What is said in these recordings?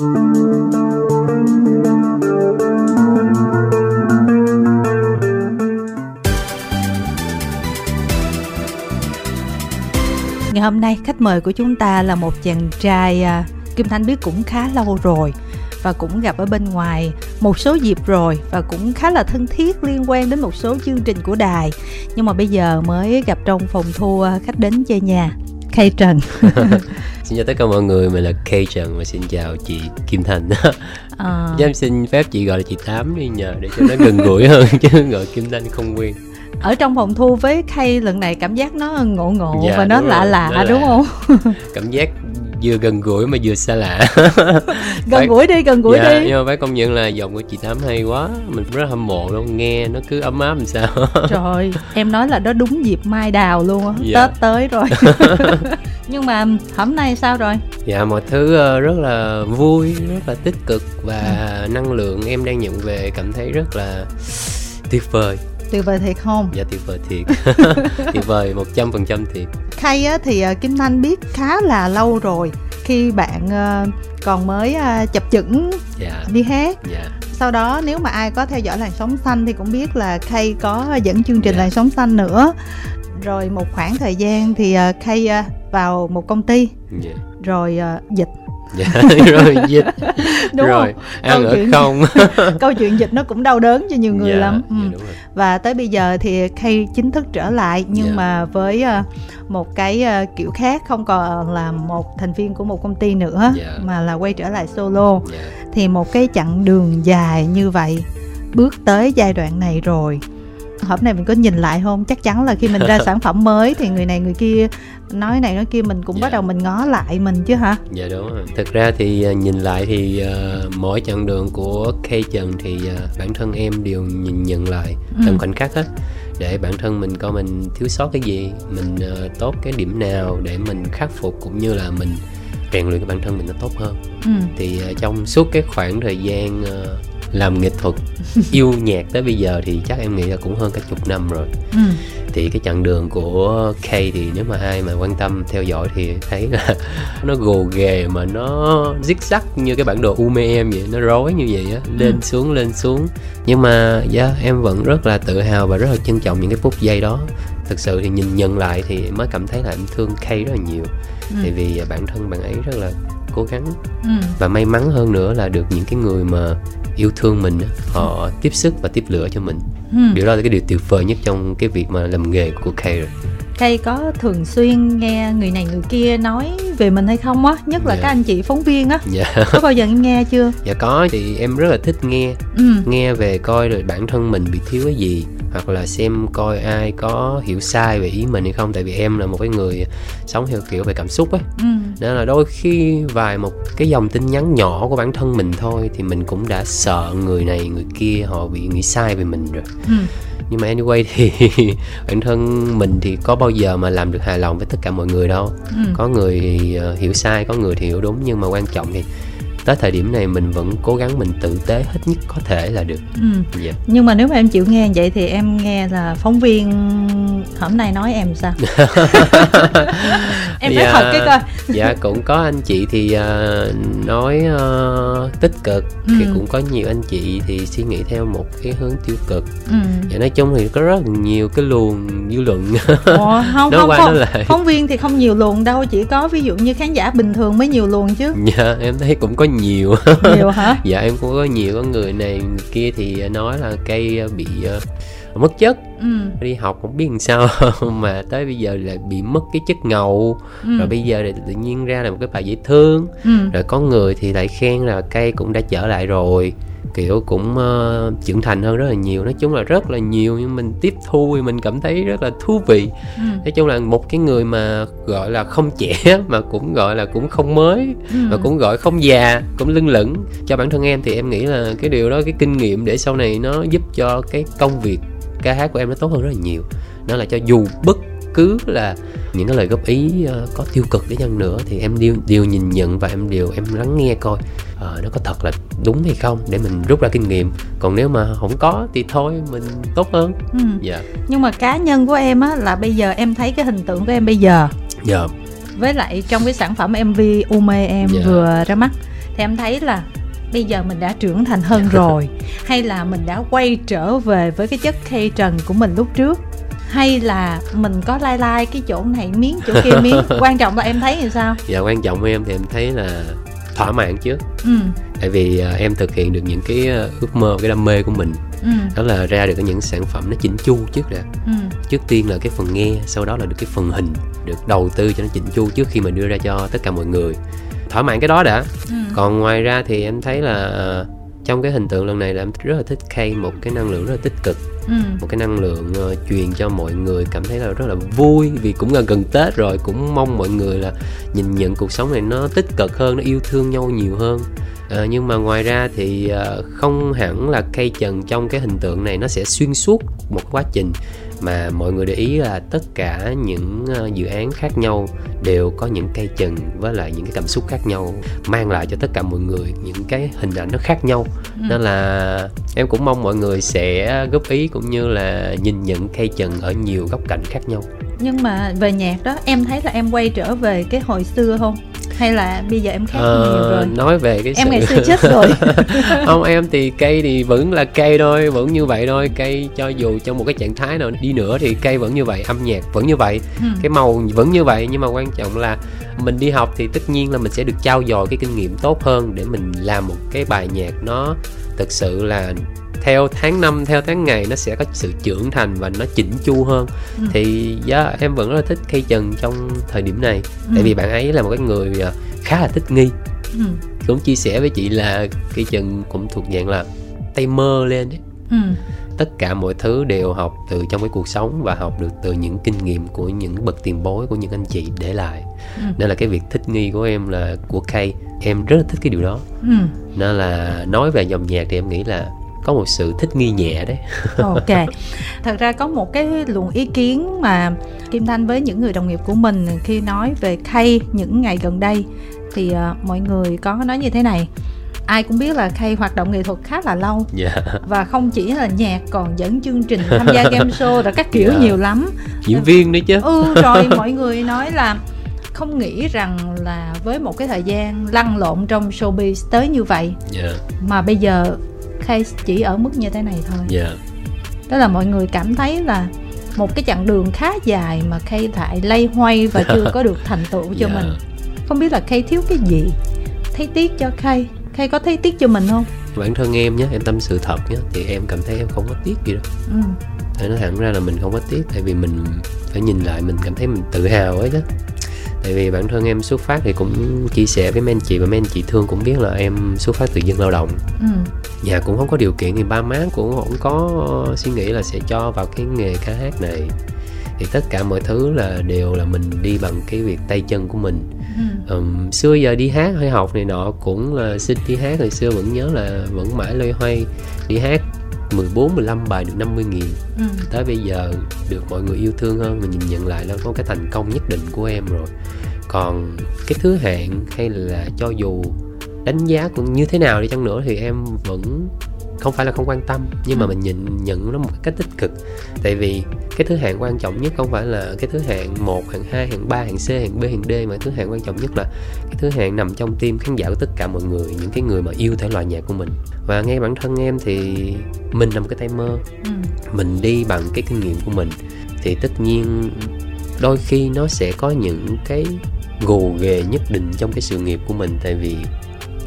Ngày hôm nay khách mời của chúng ta là một chàng trai à, Kim Thanh biết cũng khá lâu rồi và cũng gặp ở bên ngoài một số dịp rồi và cũng khá là thân thiết liên quan đến một số chương trình của đài. Nhưng mà bây giờ mới gặp trong phòng thu à, khách đến chơi nhà. Khay Trần Xin chào tất cả mọi người, mình là Kay Trần và xin chào chị Kim Thành. À, Chứ em xin phép chị gọi là chị Tám đi nhờ để cho nó gần gũi hơn chứ gọi Kim Thanh không quen. Ở trong phòng thu với Khay lần này cảm giác nó ngộ ngộ Dạ, và nó đúng lạ lạ nó đúng lạ. không? Cảm giác vừa gần gũi mà vừa xa lạ. Gần Phải- gũi đi gần gũi dạ, đi. Nhưng mà phải công nhận là giọng của chị Tám hay quá. Mình rất hâm mộ luôn, nghe nó cứ ấm áp làm sao. Trời em nói là đó đúng dịp mai đào luôn á. Dạ. Tết tới rồi. Nhưng mà hôm nay sao rồi? Dạ mọi thứ ờ, rất là vui, rất là tích cực Và Ừ. năng lượng em đang nhận về cảm thấy rất là tuyệt vời Tuyệt vời thiệt không? Dạ tuyệt vời thiệt. Tuyệt vời 100% thiệt. Khay á, thì ờ, Kim Thanh biết khá là lâu rồi Khi bạn ờ, còn mới ờ, chập chững Dạ, đi hát. Dạ. Sau đó nếu mà ai có theo dõi làn sóng xanh Thì cũng biết là Khay có dẫn chương trình Dạ. làn sóng xanh nữa. Rồi một khoảng thời gian thì ờ, Khay vào một công ty. Dạ, Rồi dịch dạ. rồi dịch Đúng rồi không? ăn Câu ở chuyện- không Câu chuyện dịch nó cũng đau đớn cho nhiều người dạ, lắm dạ, Ừ. rồi. và tới bây giờ thì Kay chính thức trở lại nhưng Dạ. mà với ờ, một cái ờ, kiểu khác không còn là một thành viên của một công ty nữa Dạ. mà là quay trở lại solo Dạ. thì một cái chặng đường dài như vậy bước tới giai đoạn này rồi hôm nay mình có nhìn lại không chắc chắn là khi mình ra sản phẩm mới thì người này người kia nói này nói kia mình cũng Dạ. bắt đầu mình ngó lại mình chứ hả Dạ đúng rồi. Thực ra thì à, nhìn lại thì à, mỗi chặng đường của Kay Trần thì à, bản thân em đều nhìn nhận lại Ừ. từng khoảnh khắc á để bản thân mình coi mình thiếu sót cái gì, mình à, tốt cái điểm nào để mình khắc phục cũng như là mình rèn luyện cái bản thân mình nó tốt hơn. ừ. Thì à, trong suốt cái khoảng thời gian à, làm nghệ thuật yêu nhạc tới bây giờ thì chắc em nghĩ là cũng hơn cả chục năm rồi Ừ. thì cái chặng đường của Kay thì nếu mà ai mà quan tâm theo dõi thì thấy là nó gồ ghề mà nó zig zag như cái bản đồ Ume em vậy nó rối như vậy á lên Ừ. xuống lên xuống nhưng mà yeah, em vẫn rất là tự hào và rất là trân trọng những cái phút giây đó thực sự thì nhìn nhận lại thì mới cảm thấy là em thương Kay rất là nhiều Ừ. tại vì bản thân bạn ấy rất là cố gắng. Ừ. và may mắn hơn nữa là được những cái người mà yêu thương mình họ tiếp sức và tiếp lửa cho mình. Ừ. điều đó là cái điều tuyệt vời nhất trong cái việc mà làm nghề của Kay rồi. Kay có thường xuyên nghe người này người kia nói về mình hay không á? Nhất là Dạ. các anh chị phóng viên á. Dạ. Có bao giờ em nghe chưa? Dạ có thì em rất là thích nghe. Ừ. Nghe về coi rồi bản thân mình bị thiếu cái gì hoặc là xem coi ai có hiểu sai về ý mình hay không. Tại vì em là một cái người sống theo kiểu về cảm xúc ấy. Ừ. Nên là đôi khi vài một cái dòng tin nhắn nhỏ của bản thân mình thôi thì mình cũng đã sợ người này người kia họ bị nghĩ sai về mình rồi. Ừ. Nhưng mà anyway thì bản thân mình thì có bao giờ mà làm được hài lòng với tất cả mọi người đâu. Ừ. Có người thì ờ, hiểu sai có người thì hiểu đúng. Nhưng mà quan trọng thì tới thời điểm này mình vẫn cố gắng mình tử tế hết nhất có thể là được. Ừ. Dạ. Nhưng mà nếu mà em chịu nghe vậy thì em nghe là phóng viên hôm nay nói em sao? Em Dạ. thật cái coi. Dạ cũng có anh chị thì ờ, nói ờ, tích cực Ừ. thì cũng có nhiều anh chị thì suy nghĩ theo một cái hướng tiêu cực. Ừ. Dạ nói chung thì có rất nhiều cái luồng dư luận. Ồ, không Nói không qua không. nói lại. phóng viên thì không nhiều luồng đâu chỉ có ví dụ như khán giả bình thường mới nhiều luồng chứ. Dạ em thấy cũng có nhiều. Nhiều hả? Dạ em cũng có nhiều có người này người kia thì nói là cây bị ờ, mất chất. Ừ. Đi học không biết làm sao mà tới bây giờ lại bị mất cái chất ngầu. Ừ. Rồi bây giờ thì tự nhiên ra là một cái bài dễ thương. Ừ. Rồi có người thì lại khen là cây cũng đã trở lại rồi kiểu cũng ờ, trưởng thành hơn rất là nhiều. Nói chung là rất là nhiều nhưng mình tiếp thu thì mình cảm thấy rất là thú vị. Ừ. Nói chung là một cái người mà gọi là không trẻ mà cũng gọi là cũng không mới ừ. và cũng gọi không già cũng lưng lửng cho bản thân em thì em nghĩ là cái điều đó cái kinh nghiệm để sau này nó giúp cho cái công việc ca hát của em nó tốt hơn rất là nhiều. Nó là cho dù bất cứ là những cái lời góp ý ờ, có tiêu cực đi chăng nữa thì em đều, đều nhìn nhận và em đều em lắng nghe coi ờ, nó có thật là đúng hay không? Để mình rút ra kinh nghiệm. Còn nếu mà không có thì thôi mình tốt hơn. Ừ. dạ. Nhưng mà cá nhân của em á là bây giờ em thấy cái hình tượng của em bây giờ dạ. với lại trong cái sản phẩm MV Ume em Dạ. vừa ra mắt thì em thấy là bây giờ mình đã trưởng thành hơn rồi. Hay là mình đã quay trở về với cái chất khay trần của mình lúc trước? Hay là mình có lai lai cái chỗ này miếng chỗ kia miếng? Quan trọng là em thấy thì sao? Dạ quan trọng với em thì em thấy là thỏa mãn trước ừ. Tại vì uh, em thực hiện được những cái uh, ước mơ cái đam mê của mình. Ừ. Đó là ra được những sản phẩm nó chỉnh chu trước đã. Ừ. Trước tiên là cái phần nghe sau đó là được cái phần hình được đầu tư cho nó chỉnh chu trước khi mà đưa ra cho tất cả mọi người. Thỏa mãn cái đó đã. Ừ. Còn ngoài ra thì em thấy là ờ, trong cái hình tượng lần này là em rất là thích Kay một cái năng lượng rất là tích cực ừ. Một cái năng lượng uh, truyền cho mọi người cảm thấy là rất là vui vì cũng gần gần Tết rồi cũng mong mọi người là nhìn nhận cuộc sống này nó tích cực hơn nó yêu thương nhau nhiều hơn. Ờ, nhưng mà ngoài ra thì ờ, không hẳn là cây trần trong cái hình tượng này nó sẽ xuyên suốt một quá trình mà mọi người để ý là tất cả những ờ, dự án khác nhau đều có những cây trần với lại những cái cảm xúc khác nhau mang lại cho tất cả mọi người những cái hình ảnh nó khác nhau. Ừ. nên là em cũng mong mọi người sẽ góp ý cũng như là nhìn nhận cây trần ở nhiều góc cạnh khác nhau. Nhưng mà về nhạc đó em thấy là em quay trở về cái hồi xưa không hay là bây giờ em khác Ờ, nhiều rồi? nói về cái em sự ngày xưa chết rồi. Không em thì cây thì vẫn là cây thôi vẫn như vậy thôi. Cây cho dù trong một cái trạng thái nào đi nữa thì cây vẫn như vậy âm nhạc vẫn như vậy ừ. cái màu vẫn như vậy. Nhưng mà quan trọng là mình đi học thì tất nhiên là mình sẽ được trao dồi cái kinh nghiệm tốt hơn để mình làm một cái bài nhạc nó thực sự là theo tháng năm theo tháng ngày nó sẽ có sự trưởng thành và nó chỉnh chu hơn Ừ. thì yeah, em vẫn rất là thích cây trần trong thời điểm này Ừ. tại vì bạn ấy là một cái người à, khá là thích nghi ừ. cũng chia sẻ với chị là cây trần cũng thuộc dạng là tay mơ lên đấy ừ. tất cả mọi thứ đều học từ trong cái cuộc sống và học được từ những kinh nghiệm của những bậc tiền bối của những anh chị để lại Ừ. nên là cái việc thích nghi của em là của Kay em rất là thích cái điều đó ừ. nên là nói về dòng nhạc thì em nghĩ là có một sự thích nghi nhẹ đấy. Ok. Thật ra có một cái luồng ý kiến mà kim thanh với những người đồng nghiệp của mình khi nói về khay những ngày gần đây thì ờ, mọi người có nói như thế này. Ai cũng biết là khay hoạt động nghệ thuật khá là lâu dạ. và không chỉ là nhạc còn dẫn chương trình tham gia game show rồi các kiểu Dạ. nhiều lắm. Diễn viên đấy chứ. Ừ rồi mọi người nói là không nghĩ rằng là với một cái thời gian lăn lộn trong showbiz tới như vậy dạ. mà bây giờ Khay chỉ ở mức như thế này thôi. Dạ. Đó là mọi người cảm thấy là một cái chặng đường khá dài mà Kay lại lay hoay và chưa có được thành tựu cho Dạ. mình. Không biết là Kay thiếu cái gì? Thấy tiếc cho Kay. Kay có thấy tiếc cho mình không? Bản thân em nhé em tâm sự thật nhé thì em cảm thấy em không có tiếc gì đâu. Ừ. Để nói thẳng ra là mình không có tiếc tại vì mình phải nhìn lại mình cảm thấy mình tự hào ấy chứ tại vì bản thân em xuất phát thì cũng chia sẻ với mấy anh chị và mấy anh chị thương cũng biết là em xuất phát từ dân lao động Ừ. nhà cũng không có điều kiện thì ba má cũng không có suy nghĩ là sẽ cho vào cái nghề ca hát này thì tất cả mọi thứ là đều là mình đi bằng cái việc tay chân của mình Ừ. Ừm, xưa giờ đi hát hay học này nọ cũng là xin đi hát hồi xưa vẫn nhớ là vẫn mãi loay hoay đi hát 14 15 bài được 50 nghìn Ừ. tới bây giờ được mọi người yêu thương hơn và nhìn nhận lại là có cái thành công nhất định của em rồi còn cái thứ hạng hay là cho dù đánh giá cũng như thế nào đi chăng nữa thì em vẫn không phải là không quan tâm nhưng mà Ừ. mình nhìn nhận nó một cách tích cực. Tại vì cái thứ hạng quan trọng nhất không phải là cái thứ hạng 1, hạng 2, hạng 3, hạng C, hạng B, hạng D mà thứ hạng quan trọng nhất là cái thứ hạng nằm trong tim khán giả của tất cả mọi người những cái người mà yêu thể loại nhạc của mình. Và ngay bản thân em thì mình là một cái tay mơ. Ừ. mình đi bằng cái kinh nghiệm của mình. Thì tất nhiên đôi khi nó sẽ có những cái gồ ghề nhất định trong cái sự nghiệp của mình. Tại vì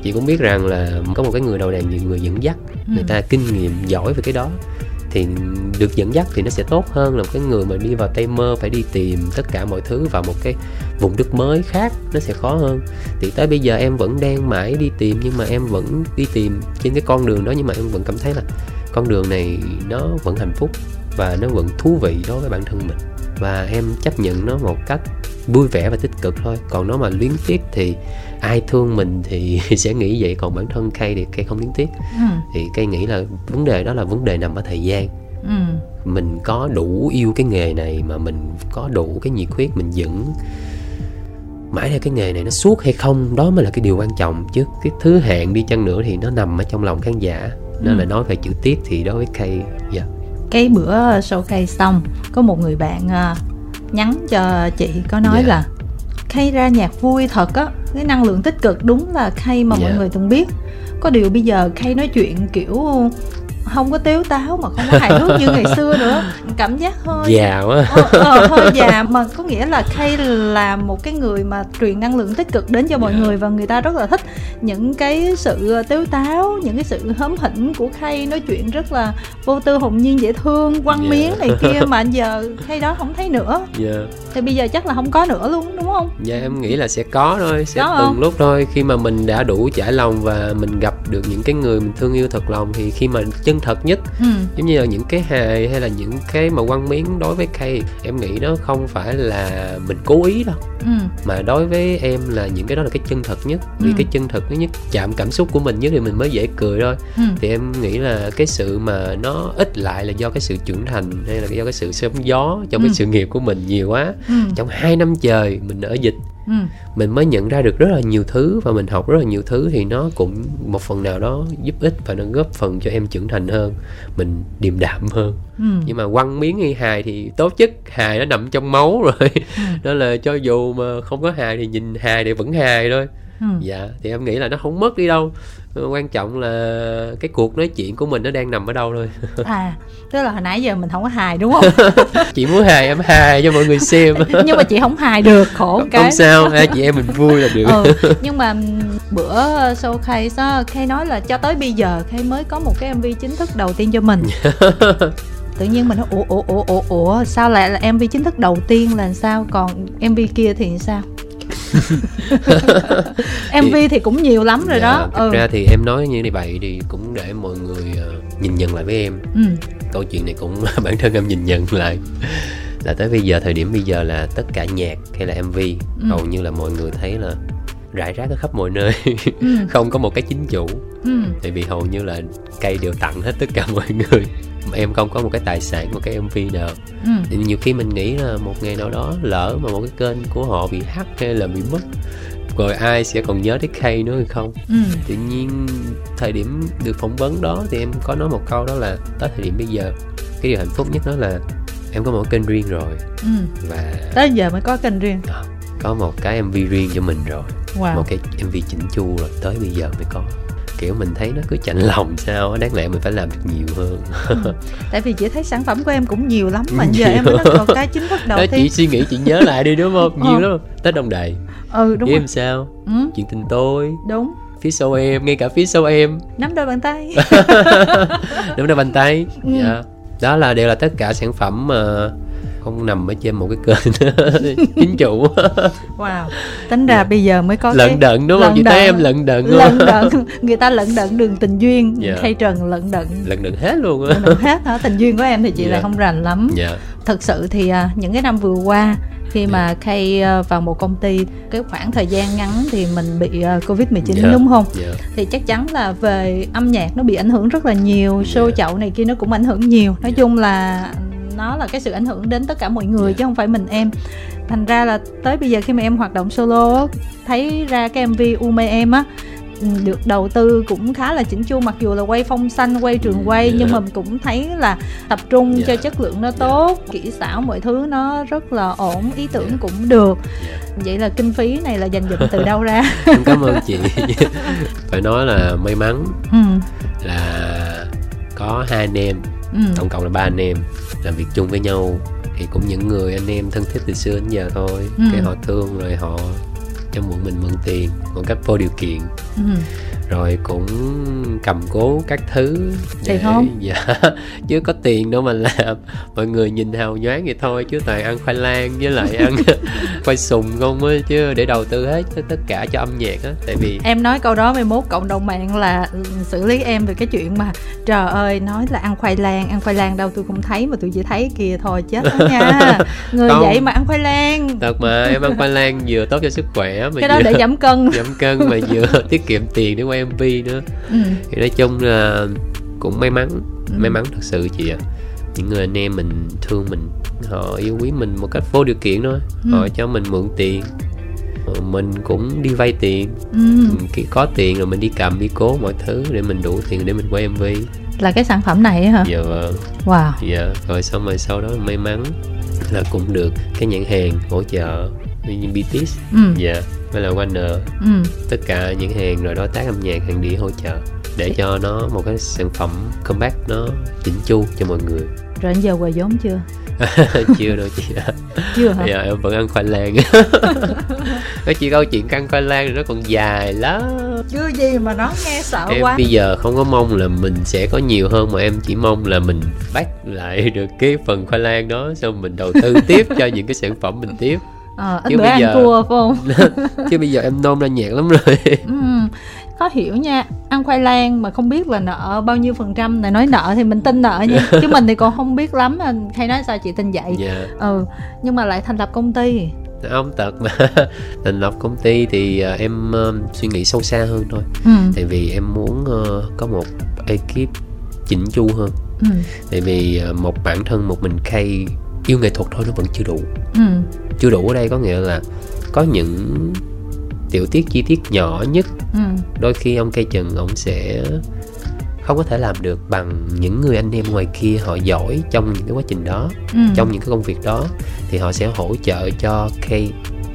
chị cũng biết rằng là có một cái người đầu đàn những người dẫn dắt người Ừ. ta kinh nghiệm giỏi về cái đó. Thì được dẫn dắt thì nó sẽ tốt hơn là một cái người mà đi vào tay mơ phải đi tìm tất cả mọi thứ vào một cái vùng đất mới khác nó sẽ khó hơn. Thì tới bây giờ em vẫn đang mãi đi tìm nhưng mà em vẫn đi tìm trên cái con đường đó nhưng mà em vẫn cảm thấy là con đường này nó vẫn hạnh phúc và nó vẫn thú vị đối với bản thân mình và em chấp nhận nó một cách vui vẻ và tích cực thôi còn nó mà luyến tiếc thì ai thương mình thì sẽ nghĩ vậy còn bản thân cây thì cây không luyến tiếc Ừ. thì cây nghĩ là vấn đề đó là vấn đề nằm ở thời gian Ừ. mình có đủ yêu cái nghề này mà mình có đủ cái nhiệt huyết mình vẫn mãi theo cái nghề này nó suốt hay không đó mới là cái điều quan trọng chứ cái thứ hạng đi chăng nữa thì nó nằm ở trong lòng khán giả nên Ừ. là nói về chữ tiếc thì đối với cây dạ cái bữa show Kay xong có một người bạn à, nhắn cho chị có nói Dạ. là Kay ra nhạc vui thật á cái năng lượng tích cực đúng là khay mà mọi Dạ. người từng biết có điều bây giờ khay nói chuyện kiểu không có tếu táo mà không có hài hước như ngày xưa nữa cảm giác hơi già quá ờ, ờ, hơi già mà có nghĩa là Kay là một cái người mà truyền năng lượng tích cực đến cho mọi Dạ. người và người ta rất là thích những cái sự tếu táo những cái sự hớm hỉnh của Kay nói chuyện rất là vô tư hồn nhiên dễ thương quăng Dạ. miếng này kia mà giờ Kay đó không thấy nữa dạ thì bây giờ chắc là không có nữa luôn đúng không dạ em nghĩ là sẽ có thôi sẽ Có từng không? lúc thôi khi mà mình đã đủ trải lòng và mình gặp được những cái người mình thương yêu thật lòng thì khi mà chân thật nhất. Ừ. Giống như là những cái hài hay là những cái mà quăng miếng đối với Kay em nghĩ nó không phải là mình cố ý đâu. Ừ. Mà đối với em là những cái đó là cái chân thật nhất. Vì Ừ. cái chân thật nhất chạm cảm xúc của mình nhất thì mình mới dễ cười thôi. Ừ. Thì em nghĩ là cái sự mà nó ít lại là do cái sự trưởng thành hay là do cái sự sớm gió trong Ừ. cái sự nghiệp của mình nhiều quá. Ừ. Trong hai năm trời mình ở dịch ừ. Mình mới nhận ra được rất là nhiều thứ và mình học rất là nhiều thứ thì nó cũng một phần nào đó giúp ích và nó góp phần cho em trưởng thành hơn mình điềm đạm hơn. Ừ. Nhưng mà quăng miếng hay hài thì tố chất hài nó nằm trong máu rồi. Đó là cho dù mà không có hài thì nhìn hài thì vẫn hài thôi ừ. Dạ thì em nghĩ là nó không mất đi đâu. Ờ, quan trọng là cái cuộc nói chuyện của mình nó đang nằm ở đâu thôi. À tức là hồi nãy giờ mình không có hài đúng không? Chị muốn hài em hài cho mọi người xem. Nhưng mà chị không hài được khổ cái. không sao hai chị em mình vui là được. Ừ, nhưng mà bữa showcase đó Kay nói là cho tới bây giờ Kay mới có một cái MV chính thức đầu tiên cho mình. Tự nhiên mình nói ủa ủa ủa ủa ủa sao lại là MV chính thức đầu tiên là sao? Còn MV kia thì sao MV thì cũng nhiều lắm rồi Dạ, đó. thực ừ. ra thì em nói như vậy thì cũng để mọi người ờ, nhìn nhận lại với em. Ừ. Câu chuyện này cũng bản thân em nhìn nhận lại. Là tới bây giờ thời điểm bây giờ là tất cả nhạc hay là mv Ừ. hầu như là mọi người thấy là rải rác ở khắp mọi nơi. Ừ. Không có một cái chính chủ. Ừ. Tại vì hầu như là cây đều tặng hết tất cả mọi người Mà em không có một cái tài sản một cái mv nào. Ừ. Thì nhiều khi mình nghĩ là một ngày nào đó lỡ mà một cái kênh của họ bị hack hay là bị mất rồi ai sẽ còn nhớ tới Kay nữa hay không? Ừ. Tự nhiên thời điểm được phỏng vấn đó thì em có nói một câu đó là tới thời điểm bây giờ cái điều hạnh phúc nhất đó là em có một kênh riêng rồi. Ừ. Và tới giờ mới có kênh riêng. À, có một cái mv riêng cho mình rồi. Wow. Một cái mv chỉnh chu rồi tới bây giờ mới có kiểu mình thấy nó cứ chạnh lòng sao đáng lẽ mình phải làm được nhiều hơn. Tại vì chị thấy sản phẩm của em cũng nhiều lắm mà giờ Nhiều. em mới còn cái chính thức đầu đó tiên. chị suy nghĩ chị nhớ lại đi đúng không? Nhiều Ờ. lắm. Tết đông đầy ừ đúng với rồi. em sao? Ừ, chuyện tình tôi. Đúng. Phía sau em ngay cả phía sau em. Nắm đôi bàn tay. Đúng ra bàn tay. Ừ. dạ. Đó là đều là tất cả sản phẩm mà không nằm ở trên một cái kênh chính chủ wow tính ra bây giờ mới có lận cái đận đúng không? lận chị thấy em lận đận lận không? đận người ta lận đận đường tình duyên Dạ. khay trần lận đận. Lận đận hết luôn á. Lận hết hả? Tình duyên của em thì chị Dạ. lại không rành lắm. Dạ. Thật sự thì à, những cái năm vừa qua khi mà Kay à, vào một công ty cái khoảng thời gian ngắn thì mình bị à, covid 19 Dạ. đúng không? Dạ. Thì chắc chắn là về âm nhạc nó bị ảnh hưởng rất là nhiều show Dạ. chậu này kia nó cũng ảnh hưởng nhiều. Nói Dạ. chung là nó là cái sự ảnh hưởng đến tất cả mọi người Dạ. chứ không phải mình em. Thành ra là tới bây giờ khi mà em hoạt động solo thấy ra cái mv ume em á ừ, được đầu tư cũng khá là chỉnh chu mặc dù là quay phong xanh quay trường quay Dạ. nhưng mà mình cũng thấy là tập trung Dạ. cho chất lượng nó tốt kỹ xảo mọi thứ nó rất là ổn ý tưởng cũng được. Dạ. vậy là kinh phí này là dành dụm từ đâu ra? Cảm ơn chị. Phải nói là may mắn ừ. là có hai anh em ừ. tổng cộng là ba anh em làm việc chung với nhau thì cũng những người anh em thân thiết từ xưa đến giờ thôi. Ừ. cái họ thương rồi họ cho mượn mình mượn tiền một cách vô điều kiện. Ừ rồi cũng cầm cố các thứ Thiệt không? dạ chứ có tiền đâu mà làm. Mọi người nhìn hào nhoáng vậy thôi chứ toàn ăn khoai lang với lại ăn khoai sùng không á chứ để đầu tư hết tất cả cho âm nhạc á. Tại vì em nói câu đó mai mốt cộng đồng mạng là ừ, xử lý em về cái chuyện mà trời ơi nói là ăn khoai lang ăn khoai lang đâu tôi không thấy mà tôi chỉ thấy kìa thôi chết đó nha. Người Không. vậy mà ăn khoai lang. Thật mà em ăn khoai lang vừa tốt cho sức khỏe mà cái đó vừa để giảm cân. giảm cân mà vừa tiết kiệm tiền để quay mv nữa ừ. thì nói chung là cũng may mắn Ừ. may mắn thật sự chị ạ những người anh em mình thương mình họ yêu quý mình một cách vô điều kiện thôi Ừ. họ cho mình mượn tiền mình cũng đi vay tiền Ừ. khi có tiền rồi mình đi cầm đi cố mọi thứ để mình đủ tiền để mình quay mv là cái sản phẩm này hả dạ vâng wow dạ rồi xong rồi sau đó may mắn là cũng được cái nhãn hàng hỗ trợ như BTS ừ. dạ hay là Warner ừ. Tất cả những hàng rồi đối tác âm nhạc hàng đĩa hỗ trợ để cho nó một cái sản phẩm comeback nó chỉnh chu cho mọi người. Rồi anh giờ quà vốn chưa? Chưa đâu chị. Ạ chưa hả? Giờ em vẫn ăn khoai lang. Cái chỉ câu chuyện ăn khoai lang thì nó còn dài lắm. Chưa gì mà nó nghe sợ em quá. bây giờ không có mong là mình sẽ có nhiều hơn mà em chỉ mong là mình bắt lại được cái phần khoai lang đó xong mình đầu tư tiếp cho những cái sản phẩm mình tiếp ờ anh chứ bữa bây ăn giờ- cua phải không? Chứ bây giờ em nôn ra nhạc lắm rồi. Ừ, khó hiểu nha. Ăn khoai lang mà không biết là nợ bao nhiêu phần trăm này nói nợ thì mình tin nợ nha. Chứ mình thì còn không biết lắm hay nói sao chị tin vậy? Dạ. Ừ nhưng mà lại thành lập công ty. Không tật mà. Thành lập công ty thì à, em ờ, suy nghĩ sâu xa hơn thôi. Ừ. Tại vì em muốn ờ, có một ekip chỉnh chu hơn. Ừ. Tại vì ờ, một bản thân một mình khay yêu nghệ thuật thôi nó vẫn chưa đủ. Ừ. Chưa đủ ở đây có nghĩa là có những tiểu tiết chi tiết nhỏ nhất. Ừ. Đôi khi ông cây trần ông sẽ không có thể làm được bằng những người anh em ngoài kia họ giỏi trong những cái quá trình đó ừ. trong những cái công việc đó. Thì họ sẽ hỗ trợ cho Kay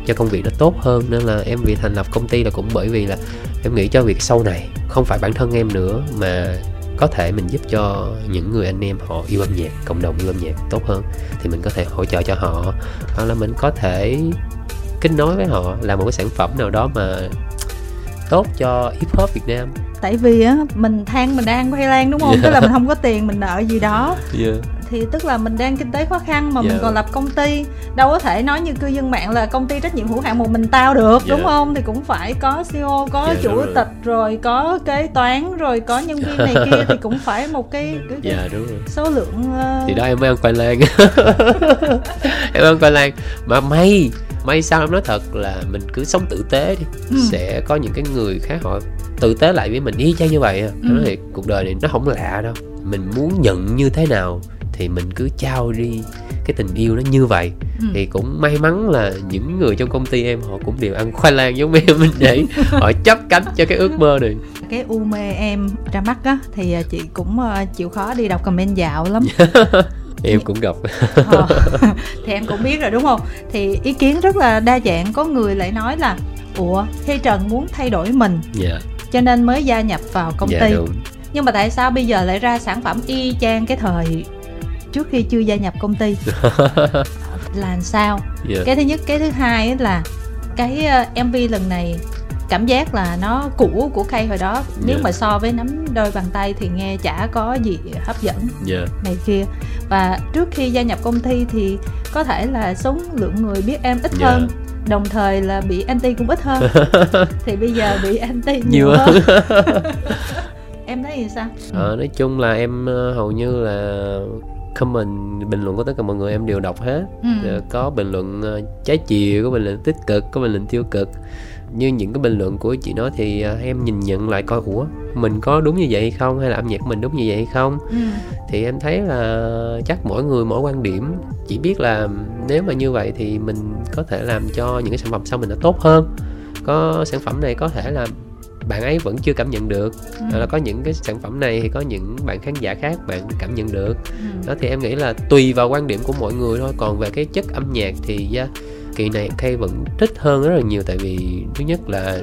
cho công việc nó tốt hơn. Nên là em vì thành lập công ty là cũng bởi vì là em nghĩ cho việc sau này không phải bản thân em nữa mà có thể mình giúp cho những người anh em họ yêu âm nhạc, cộng đồng yêu âm nhạc tốt hơn, thì mình có thể hỗ trợ cho họ. Hoặc là mình có thể kết nối với họ, làm một cái sản phẩm nào đó mà tốt cho hip hop Việt Nam tại vì á mình than mình đang khoai lang đúng không Dạ. tức là mình không có tiền mình nợ gì đó yeah. thì tức là mình đang kinh tế khó khăn mà mình Dạ. còn lập công ty đâu có thể nói như cư dân mạng là công ty trách nhiệm hữu hạn một mình tao được Dạ. đúng không thì cũng phải có CEO có Dạ, chủ rồi. tịch rồi có kế toán rồi có nhân viên này kia thì cũng phải một cái, cái, cái dạ đúng rồi số lượng ờ, thì đó em mới ăn khoai lang em ăn khoai lang mà may may sao em nói thật là mình cứ sống tử tế đi Ừ. sẽ có những cái người khác họ tử tế lại với mình y chang như vậy à. Ừ. nói thiệt cuộc đời này nó không lạ đâu. Mình muốn nhận như thế nào thì mình cứ trao đi cái tình yêu nó như vậy. Ừ. thì cũng may mắn là những người trong công ty em họ cũng đều ăn khoai lang giống em mình vậy. Họ chấp cánh cho cái ước mơ này. Cái u mê em ra mắt á thì ờ, chị cũng ờ, chịu khó đi đọc comment dạo lắm. Em cũng gặp Ờ, thì em cũng biết rồi đúng không? Thì ý kiến rất là đa dạng. Có người lại nói là ủa khi trần muốn thay đổi mình. Dạ cho nên mới gia nhập vào công dạ ty. đúng. Nhưng mà tại sao bây giờ lại ra sản phẩm y chang cái thời trước khi chưa gia nhập công ty? Là làm sao? Dạ. Cái thứ nhất cái thứ hai là cái ờ, mv lần này cảm giác là nó cũ của Kay hồi đó. Nếu Dạ. mà so với nắm đôi bàn tay thì nghe chả có gì hấp dẫn dạ. này kia. Và trước khi gia nhập công ty thì có thể là số lượng người biết em ít Dạ. hơn đồng thời là bị anti cũng ít hơn. Thì bây giờ bị anti nhiều, Nhiều hơn. em thấy thì sao? Ờ, nói chung là em ờ, hầu như là comment bình luận của tất cả mọi người em đều đọc hết. Ừ. Ờ, có bình luận ờ, trái chiều có bình luận tích cực có bình luận tiêu cực như những cái bình luận của chị nói thì ờ, em nhìn nhận lại coi ủa mình có đúng như vậy hay không hay là âm nhạc mình đúng như vậy hay không Ừ. thì em thấy là chắc mỗi người mỗi quan điểm chỉ biết là nếu mà như vậy thì mình có thể làm cho những cái sản phẩm sau mình nó tốt hơn có sản phẩm này có thể là bạn ấy vẫn chưa cảm nhận được Ừ. hoặc là có những cái sản phẩm này thì có những bạn khán giả khác bạn cảm nhận được Ừ. đó thì em nghĩ là tùy vào quan điểm của mỗi người thôi còn về cái chất âm nhạc thì yeah, kỳ này Kay vẫn thích hơn rất là nhiều tại vì thứ nhất là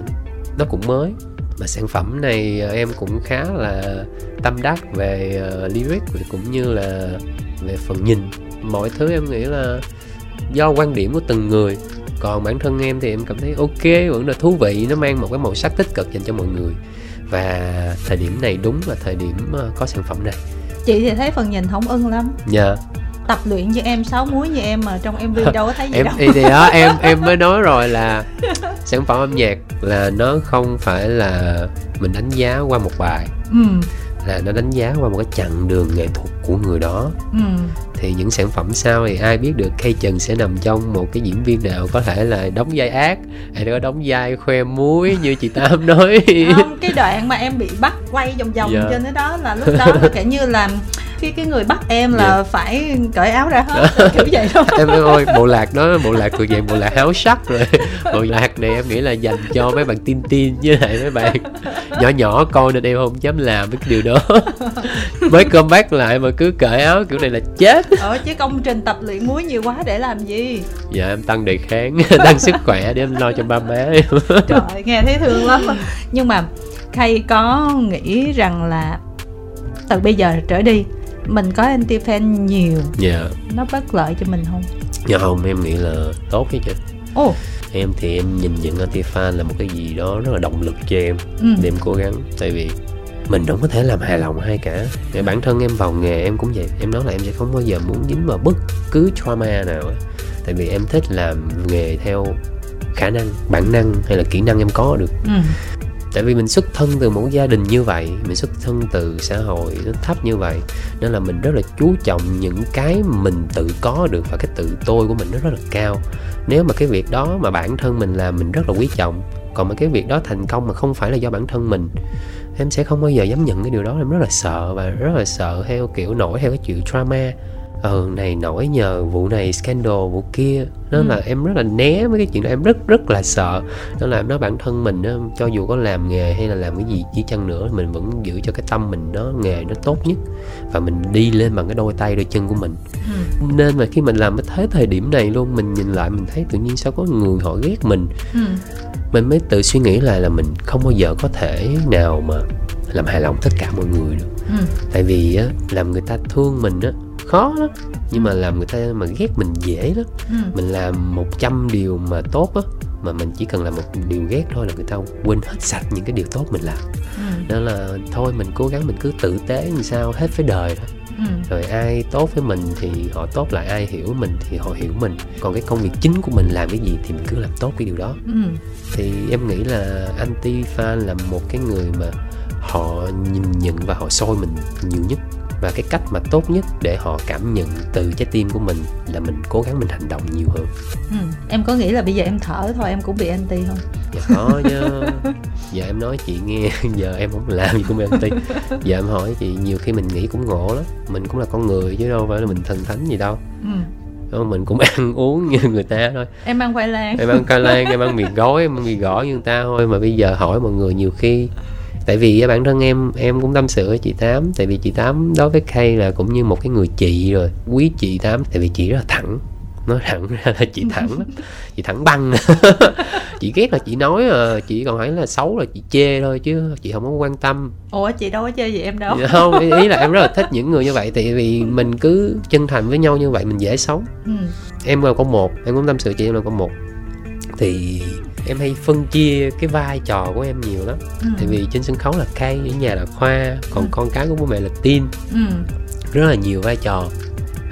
nó cũng mới mà sản phẩm này ờ, em cũng khá là tâm đắc về uh, lyric cũng như là về phần nhìn. Mọi thứ em nghĩ là do quan điểm của từng người còn bản thân em thì em cảm thấy ok vẫn là thú vị nó mang một cái màu sắc tích cực dành cho mọi người. Và thời điểm này đúng là thời điểm ờ, có sản phẩm này. Chị thì thấy phần nhìn không ưng lắm. Dạ tập luyện như em sáu múi như em mà trong mv đâu có thấy gì em đâu thì đó em em mới nói rồi là sản phẩm âm nhạc là nó không phải là mình đánh giá qua một bài ừ. là nó đánh giá qua một cái chặng đường nghệ thuật của người đó Ừ. thì những sản phẩm sau thì ai biết được Kay Trần sẽ nằm trong một cái diễn viên nào có thể là đóng vai ác hay là đóng vai khoe muối như chị Tam nói không cái đoạn mà em bị bắt quay vòng vòng Dạ. trên cái đó là lúc đó là kiểu như là cái cái người bắt em là phải cởi áo ra hết kiểu vậy thôi em em ơi bộ lạc đó bộ lạc thuộc dạng bộ lạc háo sắc rồi. Bộ lạc này em nghĩ là dành cho mấy bạn tin tin với lại mấy bạn nhỏ nhỏ coi nên em không dám làm mấy cái điều đó. Mới comeback lại mà cứ cởi áo kiểu này là chết. Ờ chứ công trình tập luyện muối nhiều quá để làm gì? Dạ em tăng đề kháng tăng sức khỏe để em lo cho ba má em. Trời nghe thấy thương lắm. Nhưng mà khay có nghĩ rằng là từ bây giờ trở đi mình có anti fan nhiều. Dạ. Nó bất lợi cho mình không? Dạ không em nghĩ là tốt chứ. Ồ. Em thì em nhìn những anti fan là một cái gì đó rất là động lực cho em. Ừ. để em cố gắng tại vì mình không có thể làm hài lòng ai cả. Để bản thân em vào nghề em cũng vậy. Em nói là em sẽ không bao giờ muốn dính vào bất cứ trauma nào tại vì em thích làm nghề theo khả năng bản năng hay là kỹ năng em có được. Ừ tại vì mình xuất thân từ một gia đình như vậy, mình xuất thân từ xã hội nó thấp như vậy, nên là mình rất là chú trọng những cái mình tự có được và cái tự tôi của mình nó rất là cao. Nếu mà cái việc đó mà bản thân mình làm, mình rất là quý trọng, còn mà cái việc đó thành công mà không phải là do bản thân mình, em sẽ không bao giờ dám nhận cái điều đó. Em rất là sợ và rất là sợ theo kiểu nổi theo cái chuyện drama ừ này nổi nhờ vụ này scandal vụ kia đó Ừ. là em rất là né mấy cái chuyện đó em rất rất là sợ nên là em nói bản thân mình á, cho dù có làm nghề hay là làm cái gì chỉ chăng nữa mình vẫn giữ cho cái tâm mình nó nghề nó tốt nhất và mình đi lên bằng cái đôi tay đôi chân của mình Ừ. nên mà khi mình làm cái thế thời điểm này luôn mình nhìn lại mình thấy tự nhiên sao có người họ ghét mình Ừ. mình mới tự suy nghĩ lại là mình không bao giờ có thể nào mà làm hài lòng tất cả mọi người được Ừ. tại vì á làm người ta thương mình á khó lắm nhưng mà làm người ta mà ghét mình dễ lắm Ừ. mình làm 100 điều mà tốt á mà mình chỉ cần làm một điều ghét thôi là người ta quên hết sạch những cái điều tốt mình làm Ừ. nên là thôi mình cố gắng mình cứ tử tế như sao hết với đời thôi Ừ. rồi ai tốt với mình thì họ tốt lại ai hiểu mình thì họ hiểu mình còn cái công việc chính của mình làm cái gì thì mình cứ làm tốt cái điều đó Ừ. thì em nghĩ là anti fan là một cái người mà họ nhìn nhận và họ soi mình nhiều nhất và cái cách mà tốt nhất để họ cảm nhận từ trái tim của mình là mình cố gắng mình hành động nhiều hơn. Ừ. em có nghĩ là bây giờ em thở thôi em cũng bị anti không? Dạ có nha giờ em nói chị nghe giờ em không làm gì cũng bị anti. Giờ em hỏi chị nhiều khi mình nghĩ cũng ngộ lắm. Mình cũng là con người chứ đâu phải là mình thần thánh gì đâu. Ừ. Mình cũng ăn uống như người ta thôi. Em ăn khoai lang. Em ăn ca lan em ăn mì gói em ăn mì gỏi như người ta thôi. Mà bây giờ hỏi mọi người nhiều khi tại vì bản thân em em cũng tâm sự với chị tám. Tại vì chị tám đối với Kay là cũng như một cái người chị rồi. Quý chị tám tại vì chị rất là thẳng. Nói thẳng ra là chị thẳng. Chị thẳng băng. Chị ghét là chị nói à chị còn hỏi là xấu là chị chê thôi chứ chị không có quan tâm. Ủa chị đâu có chơi gì em đâu. Không ý ý là em rất là thích những người như vậy. Tại vì mình cứ chân thành với nhau như vậy mình dễ sống ừ. em là con một em cũng tâm sự chị em là con một. Thì em hay phân chia cái vai trò của em nhiều lắm Ừ. tại vì trên sân khấu là cây ở nhà là khoa còn Ừ. con cái của bố mẹ là tin Ừ. rất là nhiều vai trò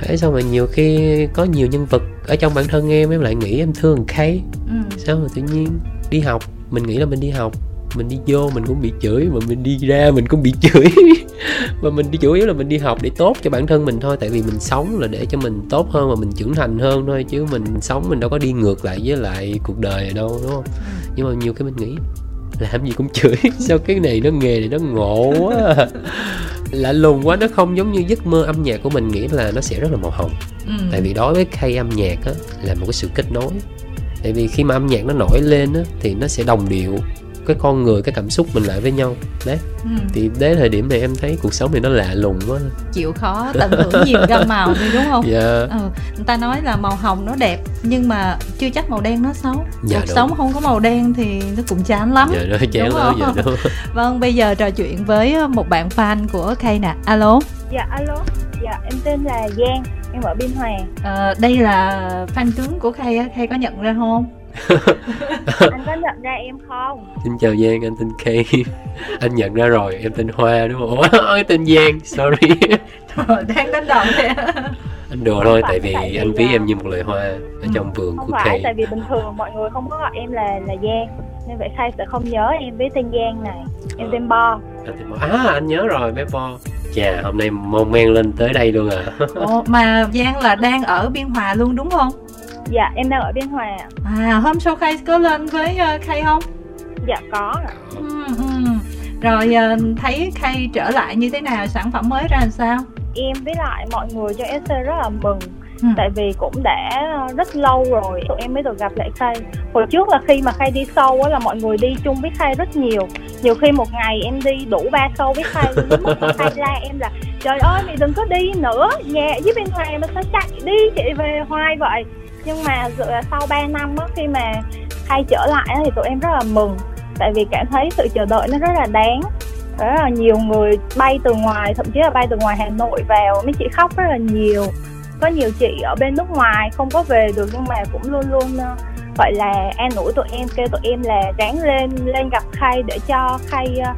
thế xong rồi nhiều khi có nhiều nhân vật ở trong bản thân em em lại nghĩ em thương Kay Ừ. sao mà tự nhiên đi học mình nghĩ là mình đi học mình đi vô mình cũng bị chửi mà mình đi ra mình cũng bị chửi mà mình đi chủ yếu là mình đi học để tốt cho bản thân mình thôi tại vì mình sống là để cho mình tốt hơn và mình trưởng thành hơn thôi chứ mình sống mình đâu có đi ngược lại với lại cuộc đời đâu đúng không? Nhưng mà nhiều khi mình nghĩ làm gì cũng chửi sao cái này nó nghề này nó ngộ quá à. lạ lùng quá nó không giống như giấc mơ âm nhạc của mình nghĩ là nó sẽ rất là màu hồng. Ừ. tại vì đối với khay âm nhạc á là một cái sự kết nối. Tại vì khi mà âm nhạc nó nổi lên á thì nó sẽ đồng điệu cái con người cái cảm xúc mình lại với nhau. Đấy. Ừ. thì đến thời điểm này em thấy cuộc sống này nó lạ lùng quá. Chịu khó tận hưởng nhiều gam màu đi đúng không? Dạ. Ừ. người ta nói là màu hồng nó đẹp nhưng mà chưa chắc màu đen nó xấu. Dạ, cuộc đúng. sống không có màu đen thì nó cũng chán lắm dạ nó chán Đúng lắm không? dạ đúng. Vâng bây giờ trò chuyện với ờ, một bạn fan của Kay nè. Alo. Dạ alo, dạ em tên là Giang, em ở Biên Hòa. Ờ, đây là fan cứng của Kay á. Kay có nhận ra không Anh có nhận ra em không? xin chào Giang anh tên Kay anh nhận ra rồi em tên Hoa đúng không Ủa, tên Giang sorry đang đánh đồng thế anh đùa thôi tại vì tại anh ví em như một loài hoa ở trong vườn Không của phải, Kay tại vì bình thường mọi người không có gọi em là là Giang. Nên vậy Khai sẽ không nhớ em với tên Giang này. Em tên Bo. anh tên Bo. à anh nhớ rồi bé Bo chà hôm nay mon men lên tới đây luôn à Ồ, mà Giang là đang ở Biên Hòa luôn đúng không Dạ em đang ở Biên Hòa. à hôm sau Kay có lên với uh, Kay không? Dạ có ạ. ừ, ừ. rồi ờ, thấy Kay trở lại như thế nào? Sản phẩm mới ra làm sao? Em với lại mọi người cho SC rất là mừng. Ừ. tại vì cũng đã rất lâu rồi tụi em mới được gặp lại Khay hồi trước là khi mà Khay đi sâu á là mọi người đi chung với Khay rất nhiều. Nhiều khi một ngày em đi đủ ba sâu với Khay Khay la em là trời ơi mày đừng có đi nữa. Nhà ở dưới bên ngoài mà sao chạy đi chạy về hoài vậy nhưng mà sau 3 năm á khi mà khai trở lại á, thì tụi em rất là mừng. Tại vì cảm thấy sự chờ đợi nó rất là đáng. Rất là nhiều người bay từ ngoài thậm chí là bay từ ngoài Hà Nội vào. Mấy chị khóc rất là nhiều. Có nhiều chị ở bên nước ngoài không có về được nhưng mà cũng luôn luôn ờ, gọi là an ủi tụi em kêu tụi em là ráng lên lên gặp khay để cho khay ờ,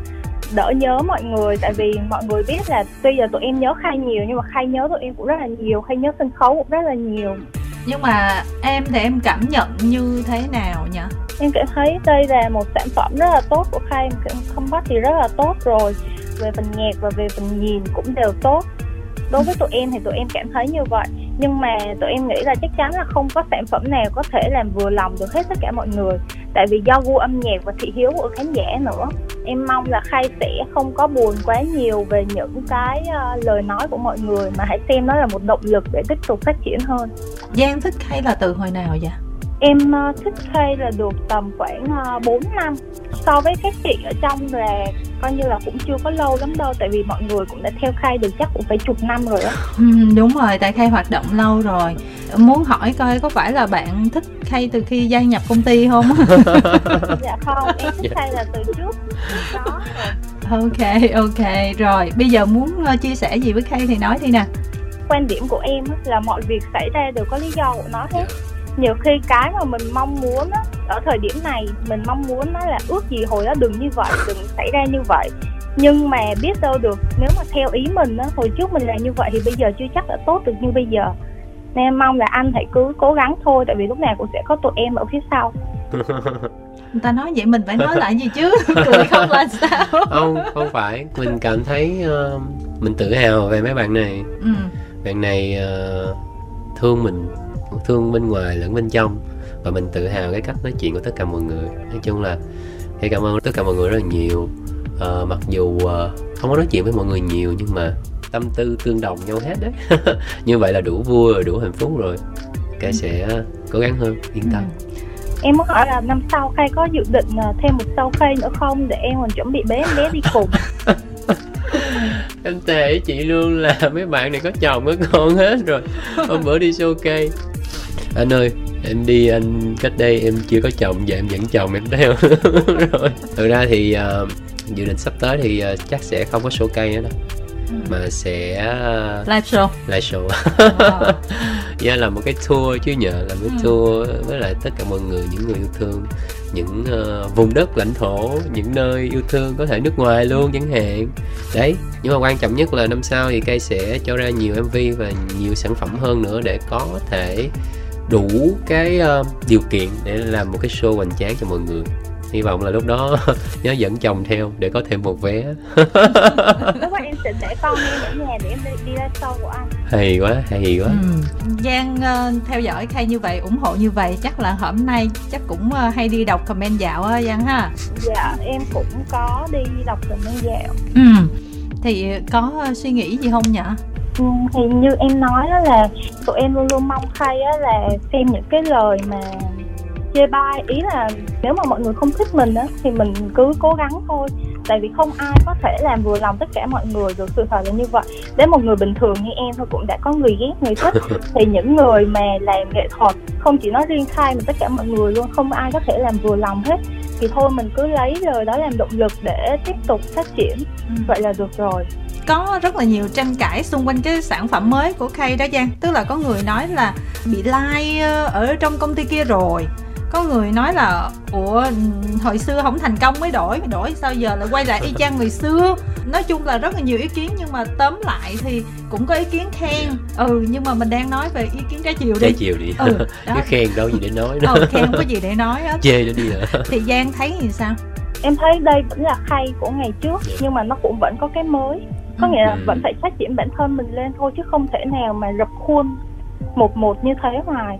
đỡ nhớ mọi người. Tại vì mọi người biết là tuy giờ tụi em nhớ khai nhiều nhưng mà khai nhớ tụi em cũng rất là nhiều. Khai nhớ sân khấu cũng rất là nhiều nhưng mà em thì em cảm nhận như thế nào nhỉ? Em cảm thấy đây là một sản phẩm rất là tốt của khai. Không bắt thì rất là tốt rồi. Về phần nhạc và về phần nhìn cũng đều tốt. Đối với tụi em thì tụi em cảm thấy như vậy nhưng mà tụi em nghĩ là chắc chắn là không có sản phẩm nào có thể làm vừa lòng được hết tất cả mọi người. Tại vì do gu âm nhạc và thị hiếu của khán giả nữa. Em mong là khai sẽ không có buồn quá nhiều về những cái uh, lời nói của mọi người mà hãy xem nó là một động lực để tiếp tục phát triển hơn. Giang thích hay là từ hồi nào vậy? Em uh, thích Khay là được tầm khoảng uh, 4 năm. So với các chị ở trong là coi như là cũng chưa có lâu lắm đâu Tại vì mọi người cũng đã theo Khay được chắc cũng phải chục năm rồi á. Ừ, Đúng rồi, tại Khay hoạt động lâu rồi. Muốn hỏi coi có phải là bạn thích Khay từ khi gia nhập công ty không? dạ không, em thích Khay là từ trước. Đó. Rồi Ok, ok, rồi Bây giờ muốn uh, chia sẻ gì với Khay thì nói đi nè. Quan điểm của em là mọi việc xảy ra đều có lý do của nó hết nhiều khi cái mà mình mong muốn á, ở thời điểm này mình mong muốn nó là ước gì hồi đó đừng như vậy đừng xảy ra như vậy. Nhưng mà biết đâu được nếu mà theo ý mình á hồi trước mình làm như vậy thì bây giờ chưa chắc đã tốt được như bây giờ. Nên mong là anh hãy cứ cố gắng thôi tại vì lúc nào cũng sẽ có tụi em ở phía sau. Người ta nói vậy mình phải nói lại gì chứ? Cười không là sao? Không không phải. Mình cảm thấy uh, mình tự hào về mấy bạn này. Ừ. bạn này uh, thương mình thương bên ngoài lẫn bên trong. Và mình tự hào cái cách nói chuyện của tất cả mọi người. Nói chung là thì cảm ơn tất cả mọi người rất là nhiều. Uh, mặc dù uh, không có nói chuyện với mọi người nhiều nhưng mà tâm tư tương đồng nhau hết đấy. Như vậy là đủ vui rồi đủ hạnh phúc rồi. Cái sẽ cố gắng hơn yên tâm. Ừ. em muốn hỏi là năm sau khai có dự định thêm một sau khai nữa không? Để em còn chuẩn bị em bé đi cùng. Em tệ chị luôn là mấy bạn này có chồng có con hết rồi. Hôm bữa đi showcase anh ơi em đi anh cách đây em chưa có chồng và em dẫn chồng em theo rồi thực ra thì uh, dự định sắp tới thì uh, chắc sẽ không có show cây nữa đâu ừ. mà sẽ uh, live show live show wow. yeah, là một cái tour chứ nhờ là một ừ. tour với lại tất cả mọi người những người yêu thương những uh, vùng đất lãnh thổ những nơi yêu thương có thể nước ngoài luôn chẳng hạn đấy nhưng mà quan trọng nhất là năm sau thì cây sẽ cho ra nhiều mv và nhiều sản phẩm hơn nữa để có thể đủ cái uh, điều kiện để làm một cái show hoành tráng cho mọi người. Hy vọng là lúc đó nhớ dẫn chồng theo để có thêm một vé. Lúc đó em sẽ để con em ở nhà để em đi, đi ra show của anh. Hay quá hay quá. Ừ. Giang uh, theo dõi Khay như vậy ủng hộ như vậy chắc là hôm nay chắc cũng uh, hay đi đọc comment dạo á Giang ha? Dạ em cũng có đi đọc comment dạo. Ừ thì có uh, suy nghĩ gì không nhỉ Ừ, thì như em nói đó là tụi em luôn luôn mong khay á là xem những cái lời mà chê bai. Ý là nếu mà mọi người không thích mình á thì mình cứ cố gắng thôi. Tại vì không ai có thể làm vừa lòng tất cả mọi người được sự thật là như vậy. Đến một người bình thường như em thôi cũng đã có người ghét người thích thì những người mà làm nghệ thuật không chỉ nói riêng khai mà tất cả mọi người luôn không ai có thể làm vừa lòng hết. Thì thôi mình cứ lấy lời đó làm động lực để tiếp tục phát triển. Ừ. vậy là được rồi có rất là nhiều tranh cãi xung quanh cái sản phẩm mới của Kay đó Giang. Tức là có người nói là bị like ờ, ở trong công ty kia rồi. Có người nói là ủa hồi xưa không thành công mới đổi đổi sao giờ lại quay lại y chang người xưa? Nói chung là rất là nhiều ý kiến nhưng mà tóm lại thì cũng có ý kiến khen. Ừ nhưng mà mình đang nói về ý kiến trái chiều đi. Trái chiều đi. Ừ, cái khen đâu gì để nói đó ừ, khen có gì để nói á chê nó đi hả? Thì giang thấy thì sao? Em thấy đây vẫn là khay của ngày trước. Dạ. nhưng mà nó cũng vẫn có cái mới có nghĩa là ừ. vẫn phải phát triển bản thân mình lên thôi chứ không thể nào mà rập khuôn một một như thế hoài.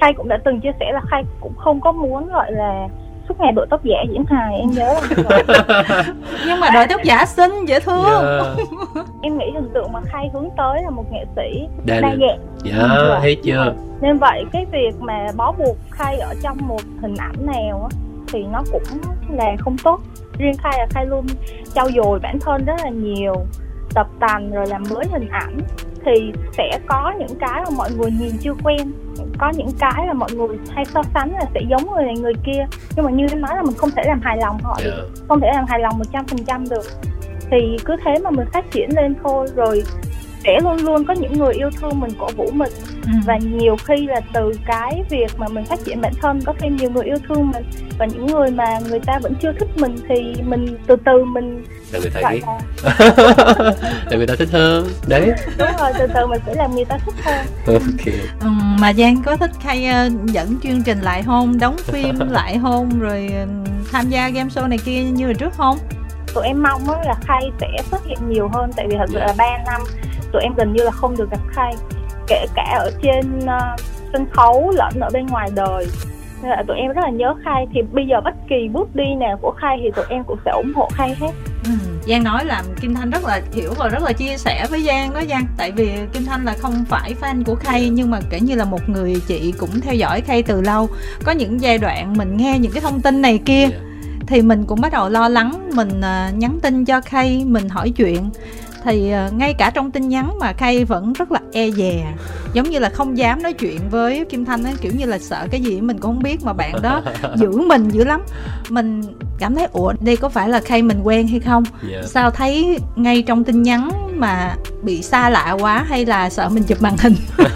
Khai cũng đã từng chia sẻ là khai cũng không có muốn gọi là suốt ngày đội tóc giả diễn hài em nhớ là nhưng mà đội tóc giả xinh dễ thương. Yeah. em nghĩ hình tượng mà khai hướng tới là một nghệ sĩ đa, đa dạng. Dạ thấy chưa? Nên vậy cái việc mà bó buộc khai ở trong một hình ảnh nào á thì nó cũng là không tốt. Riêng khai là khai luôn trau dồi bản thân rất là nhiều tập tành rồi làm mới hình ảnh thì sẽ có những cái mà mọi người nhìn chưa quen. Có những cái là mọi người hay so sánh là sẽ giống người này người kia. Nhưng mà như em nói là mình không thể làm hài lòng họ được Dạ. không thể làm hài lòng một trăm phần trăm được. Thì cứ thế mà mình phát triển lên thôi rồi sẽ luôn luôn có những người yêu thương mình cổ vũ mình. Ừ. và nhiều khi là từ cái việc mà mình phát triển bản thân có thêm nhiều người yêu thương mình. Và những người mà người ta vẫn chưa thích mình thì mình từ từ mình là người ta ghét là người ta thích hơn. Đấy. Đúng rồi từ từ mình sẽ làm người ta thích hơn. Ok. Ừ, mà Giang có thích Khay ờ, dẫn chương trình lại hôn, đóng phim lại hôn rồi ờ, tham gia game show này kia như hồi trước không? tụi em mong là khay sẽ xuất hiện nhiều hơn tại vì thật sự là 3 năm tụi em gần như là không được gặp khay kể cả ở trên ờ, sân khấu lẫn ở bên ngoài đời. Nên là tụi em rất là nhớ khay thì bây giờ bất kỳ bước đi nào của khay thì tụi em cũng sẽ ủng hộ khay hết. Ừ. Giang nói là Kim Thanh rất là hiểu và rất là chia sẻ với Giang đó Giang. Tại vì Kim Thanh là không phải fan của Khay Nhưng mà kể như là một người chị cũng theo dõi Khay từ lâu. Có những giai đoạn mình nghe những cái thông tin này kia thì mình cũng bắt đầu lo lắng mình à, nhắn tin cho Khay mình hỏi chuyện thì à, ngay cả trong tin nhắn mà Khay vẫn rất là e dè. Giống như là không dám nói chuyện với Kim Thanh ấy, kiểu như là sợ cái gì mình cũng không biết mà bạn đó giữ mình dữ lắm. Mình cảm thấy ủa đây có phải là Khay mình quen hay không? Dạ. sao thấy ngay trong tin nhắn mà bị xa lạ quá hay là sợ mình chụp màn hình?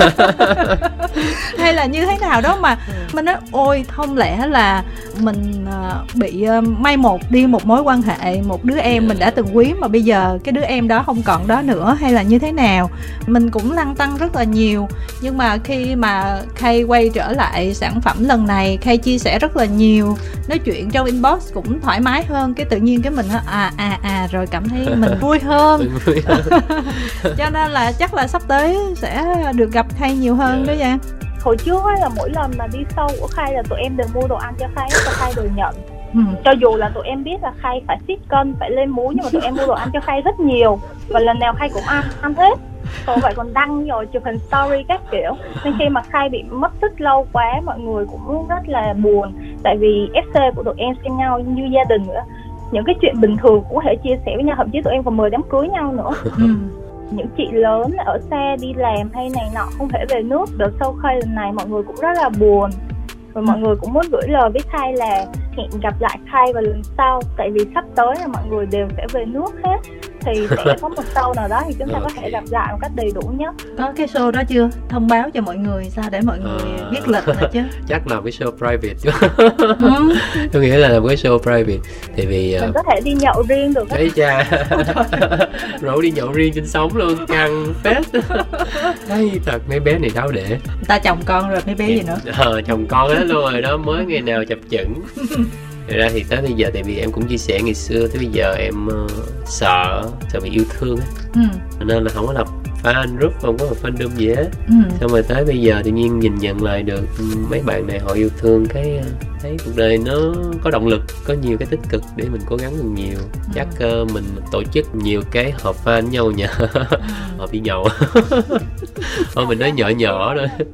Hay là như thế nào đó mà mình nói ôi không lẽ là mình ờ, bị ờ, may một đi một mối quan hệ một đứa em mình đã từng quý mà bây giờ cái đứa em đó không còn đó nữa hay là như thế nào? Mình cũng lăn tăng rất là nhiều nhưng mà khi mà Kay quay trở lại sản phẩm lần này Kay chia sẻ rất là nhiều nói chuyện trong inbox cũng thoải mái hơn cái tự nhiên cái mình nói, à à à rồi cảm thấy mình vui hơn cho nên là chắc là sắp tới sẽ được gặp Kay nhiều hơn đó Giang hồi trước á là mỗi lần mà đi sâu của khay là tụi em đều mua đồ ăn cho khay cho khay đều nhận. Ừ. cho dù là tụi em biết là khay phải siết cân phải lên múi nhưng mà tụi em mua đồ ăn cho khay rất nhiều. Và lần nào khay cũng ăn ăn hết. Còn vậy còn đăng rồi chụp hình story các kiểu. Nên khi mà khay bị mất tích lâu quá mọi người cũng rất là buồn. Tại vì fc của tụi em xem nhau như gia đình nữa. Những cái chuyện bình thường cũng có thể chia sẻ với nhau thậm chí tụi em còn mời đám cưới nhau nữa. Ừ. những chị lớn ở xa đi làm hay này nọ không thể về nước đợt sau khai lần này mọi người cũng rất là buồn rồi mọi người cũng muốn gửi lời với khai là hẹn gặp lại khai vào lần sau tại vì sắp tới là mọi người đều sẽ về nước hết thì sẽ có một show nào đó thì chúng ta có thể gặp lại một cách đầy đủ nhất có cái show đó chưa? Thông báo cho mọi người sao để mọi người Ờ. biết lịch rồi chứ. chắc là cái show private chứ. Ừ. tôi nghĩ là làm cái show private. Thì vì mình uh, có thể đi nhậu riêng được thấy cha. Rủ đi nhậu riêng trên sóng luôn căng phết. Thấy thật mấy bé này đau để. Người ta chồng con rồi mấy bé gì nữa? ờ, chồng con hết luôn rồi đó mới ngày nào chập chững Thật ra thì tới bây giờ tại vì em cũng chia sẻ ngày xưa tới bây giờ em ờ, sợ sợ bị yêu thương á. Ừ. Nên là không có lập fan group không có lập fandom gì hết. Ừ. xong rồi tới bây giờ tự nhiên nhìn nhận lại được ừ, mấy bạn này họ yêu thương cái ờ, thấy cuộc đời nó có động lực có nhiều cái tích cực để mình cố gắng hơn nhiều. Chắc ờ, mình tổ chức nhiều cái họp fan nhau nhờ. Họp đi nhậu thôi mình nói nhỏ nhỏ thôi.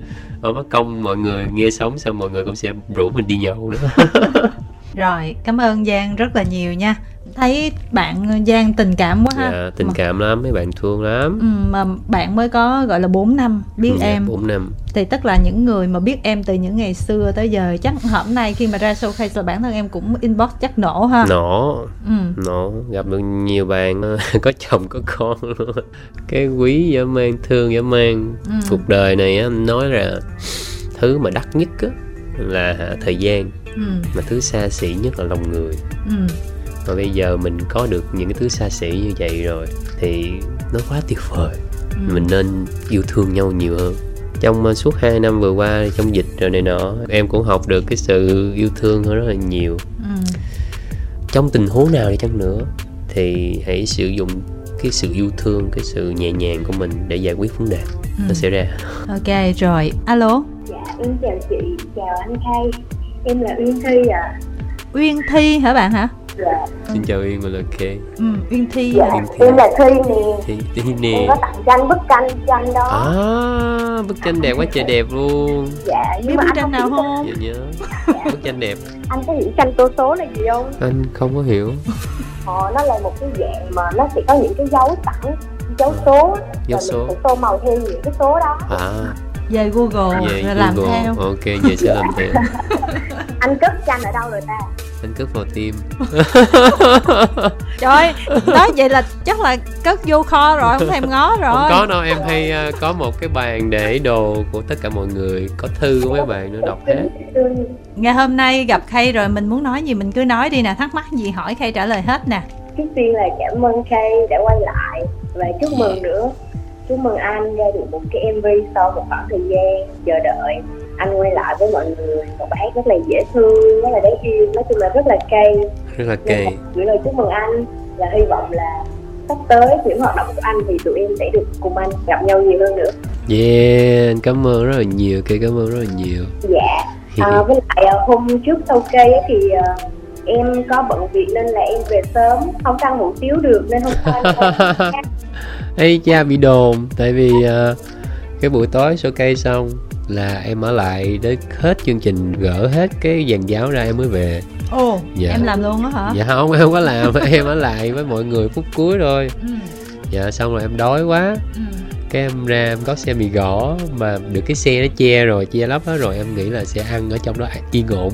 Thôi mất công mọi người nghe sống xong mọi người cũng sẽ rủ mình đi nhậu nữa rồi cảm ơn Giang rất là nhiều nha. Thấy bạn Giang tình cảm quá ha. Dạ, tình mà, cảm lắm mấy bạn thương lắm. Ừ, mà bạn mới có gọi là 4 năm biết Dạ, em. bốn năm. Thì tức là những người mà biết em từ những ngày xưa tới giờ chắc hôm nay khi mà ra showcase là bản thân em cũng inbox chắc nổ ha. Nổ. Ừ. nổ. Gặp được nhiều bạn ờ, có chồng có con luôn. Cái quý dã man thương dã man. Ừ. cuộc đời này nói là thứ mà đắt nhất á là thời gian Ừ. mà thứ xa xỉ nhất là lòng người Ừ. mà bây giờ mình có được những cái thứ xa xỉ như vậy rồi thì nó quá tuyệt vời Ừ. mình nên yêu thương nhau nhiều hơn trong ờ, suốt 2 năm vừa qua trong dịch rồi này nọ em cũng học được cái sự yêu thương hơn rất là nhiều Ừ. trong tình huống nào đi chăng nữa thì hãy sử dụng cái sự yêu thương cái sự nhẹ nhàng của mình để giải quyết vấn đề Ừ. nó sẽ ra ok rồi alo Dạ, em chào chị, chào anh Khai Em là Uyên Thi ạ. Uyên Thi hả bạn hả? Dạ. Xin chào Uyên và là Kay ừ, Uyên Thi dạ à? Uyên Thi. em là thi nè. Thi, Thi em nè có tặng tranh bức tranh tranh đó. À bức tranh đẹp quá trời đẹp luôn. Dạ biết mà bức anh tranh nào không? Dạ nhớ. Bức tranh đẹp. Anh có hiểu tranh tô số là gì không? Anh không có hiểu. Ờ, nó là một cái dạng mà nó sẽ có những cái dấu sẵn dấu số. Dấu rồi số. mình tô màu theo những cái số đó. À về Google về rồi làm Google. theo. Ok về sẽ làm theo. Anh cất tranh ở đâu rồi ta? Anh cất vào tim trời ơi, nói vậy là chắc là cất vô kho rồi không thèm ngó rồi. không có đâu em hay ờ, có một cái bàn để đồ của tất cả mọi người có thư của mấy bạn nữa đọc hết. Ngày hôm nay gặp Khay rồi mình muốn nói gì mình cứ nói đi nè thắc mắc gì hỏi Khay trả lời hết nè. Trước tiên là cảm ơn Kay đã quay lại và chúc mừng nữa chúc mừng anh ra được một cái MV sau một khoảng thời gian chờ đợi. Anh quay lại với mọi người một bài hát rất là dễ thương rất là đáng yêu nói chung là rất là cay. Rất là là gửi lời chúc mừng anh và hy vọng là sắp tới những hoạt động của anh thì tụi em sẽ được cùng anh gặp nhau nhiều hơn nữa. Yeah anh cảm ơn rất là nhiều kỳ cảm ơn rất là nhiều. Dạ. À, với lại à, hôm trước sau cây thì à, em có bận việc nên là em về sớm không ăn hủ tiếu được nên hôm qua Ê cha bị đồn. Tại vì ờ, cái buổi tối số cây xong Là em ở lại đến hết chương trình Gỡ hết cái dàn giáo ra em mới về. Ồ Dạ. em làm luôn á hả? Dạ không em không có làm. Em ở lại với mọi người phút cuối thôi. Ừ, Dạ xong rồi em đói quá. Ừ. Cái em ra em có xe mì gõ Mà được cái xe nó che rồi Che lấp hết rồi em nghĩ là sẽ ăn ở trong đó yên ổn.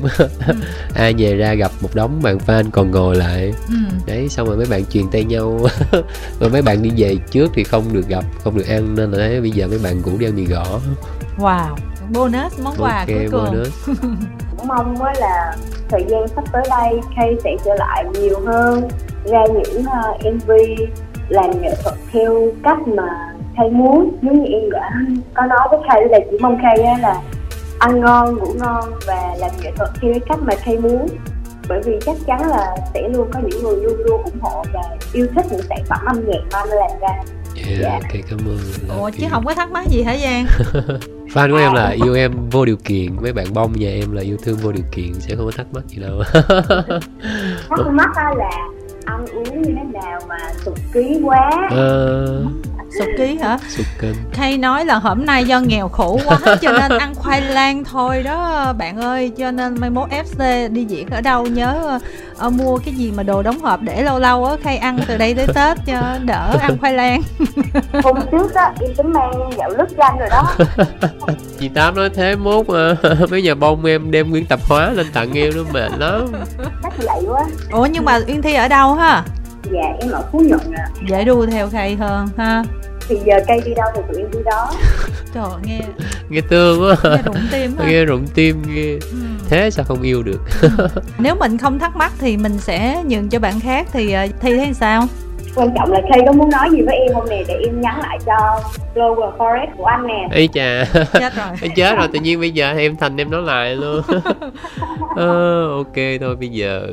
Ai về ra gặp một đống bạn fan còn ngồi lại. Ừ. đấy xong rồi mấy bạn truyền tay nhau. Rồi mấy bạn đi về trước thì không được gặp không được ăn nên là thấy bây giờ mấy bạn cũng đi ăn mì gõ. Wow bonus món quà ok cuối cùng. bonus. Cũng mong á là thời gian sắp tới đây Kay sẽ trở lại nhiều hơn ra những uh, MV làm nghệ thuật theo cách mà Kay muốn giống như em đã có nói với Kay là chỉ mong Kay á là ăn ngon ngủ ngon và làm nghệ thuật theo cái cách mà Kay muốn. Bởi vì chắc chắn là sẽ luôn có những người luôn luôn ủng hộ và yêu thích những sản phẩm âm nhạc mà anh làm ra. Yeah, Dạ. ok cảm ơn. Ủa chứ không có thắc mắc gì hả Giang? Fan của em là yêu em vô điều kiện. Mấy bạn bông nhà em là yêu thương vô điều kiện sẽ không có thắc mắc gì đâu. Thắc mắc là ăn uống như thế nào mà sụt ký quá? Ờ, sụt ký hả? Sụt cân Khay nói là hôm nay do nghèo khổ quá cho nên ăn khoai lang thôi đó bạn ơi. Cho nên mai mốt FC đi diễn ở đâu nhớ ờ, mua cái gì mà đồ đóng hộp để lâu lâu á Khay ăn từ đây tới Tết cho đỡ ăn khoai lang. Hôm trước á em tính mang gạo lứt cho anh rồi đó. Chị tám nói thế mốt mà mấy nhà bông em đem nguyên tập hóa lên tặng em nó mệt lắm. Chắc vậy quá. Ủa nhưng mà Uyên Thi ở đâu ha? Dạ em ở phú nhuận à dễ đu theo Khay hơn ha thì giờ cây đi đâu thì tụi em đi đó. Trời ơi, nghe nghe thương quá. nghe rụng tim ha nghe rụng tim ghê Ừ. thế sao không yêu được? Nếu mình không thắc mắc thì mình sẽ nhường cho bạn khác thì ờ, Thi thấy sao? Quan trọng là Kay có muốn nói gì với em không nè để em nhắn lại cho Global Forest của anh nè. Ấy chà. Chết rồi. Chết rồi tự nhiên bây giờ em thành em nói lại luôn. Ờ, ok thôi bây giờ.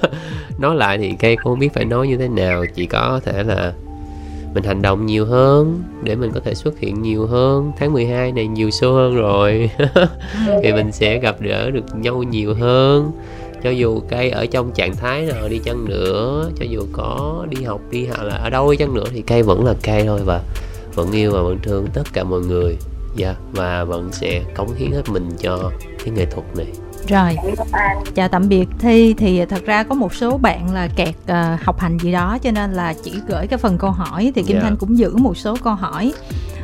Nói lại thì cây không biết phải nói như thế nào. Chỉ có thể là mình hành động nhiều hơn, để mình có thể xuất hiện nhiều hơn. Tháng 12 này nhiều show hơn rồi. Thì mình sẽ gặp gỡ được nhau nhiều hơn. Cho dù cây ở trong trạng thái nào đi chăng nữa, cho dù có đi học đi học là ở đâu đi chăng nữa thì cây vẫn là cây thôi và vẫn yêu và vẫn thương tất cả mọi người. Dạ và vẫn sẽ cống hiến hết mình cho cái nghệ thuật này rồi. Chào tạm biệt. Thi thì thật ra có một số bạn là kẹt ờ, học hành gì đó cho nên là chỉ gửi cái phần câu hỏi thì kim Dạ. thanh cũng giữ một số câu hỏi.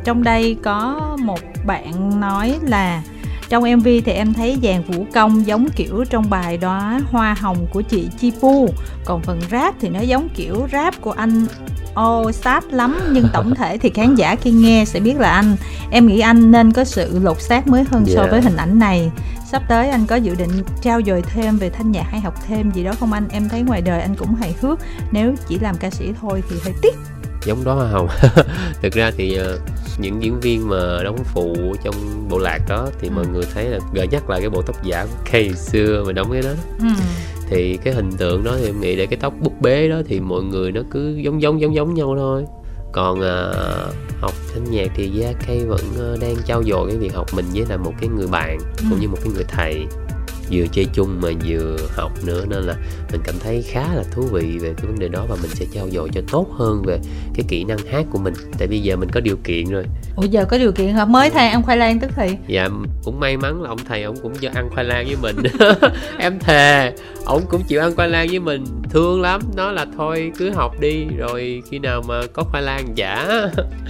Trong đây có một bạn nói là trong MV thì em thấy dàn vũ công giống kiểu trong bài đóa hoa hồng của chị Chi Pu. Còn phần rap thì nó giống kiểu rap của anh Ô sát lắm nhưng tổng thể thì khán giả khi nghe sẽ biết là anh. Em nghĩ anh nên có sự lột xác mới hơn so Yeah. với hình ảnh này Sắp tới anh có dự định trao dồi thêm về thanh nhạc hay học thêm gì đó không anh? Em thấy ngoài đời anh cũng hài hước Nếu chỉ làm ca sĩ thôi thì hơi tiếc giống đó hoa hồng thực ra thì ờ, những diễn viên mà đóng phụ trong bộ lạc đó thì mọi Ừ. người thấy là gợi nhắc lại cái bộ tóc giả của Kay xưa mà đóng cái đó ừ. thì cái hình tượng đó thì em nghĩ để cái tóc búp bê đó thì mọi người nó cứ giống giống giống giống nhau thôi còn à, học thanh nhạc thì Gia Kay vẫn ờ, đang trau dồi cái việc học mình với là một cái người bạn Ừ. cũng như một cái người thầy vừa chơi chung mà vừa học nữa nên là mình cảm thấy khá là thú vị về cái vấn đề đó và mình sẽ trao dồi cho tốt hơn về cái kỹ năng hát của mình. Tại bây giờ mình có điều kiện rồi. Ủa giờ có điều kiện hả? Mới thầy ăn khoai lang tức thì. Dạ cũng may mắn là ông thầy ông cũng cho ăn khoai lang với mình. Em thề ông cũng chịu ăn khoai lang với mình. Thương lắm nói là thôi cứ học đi rồi khi nào mà có khoai lang giả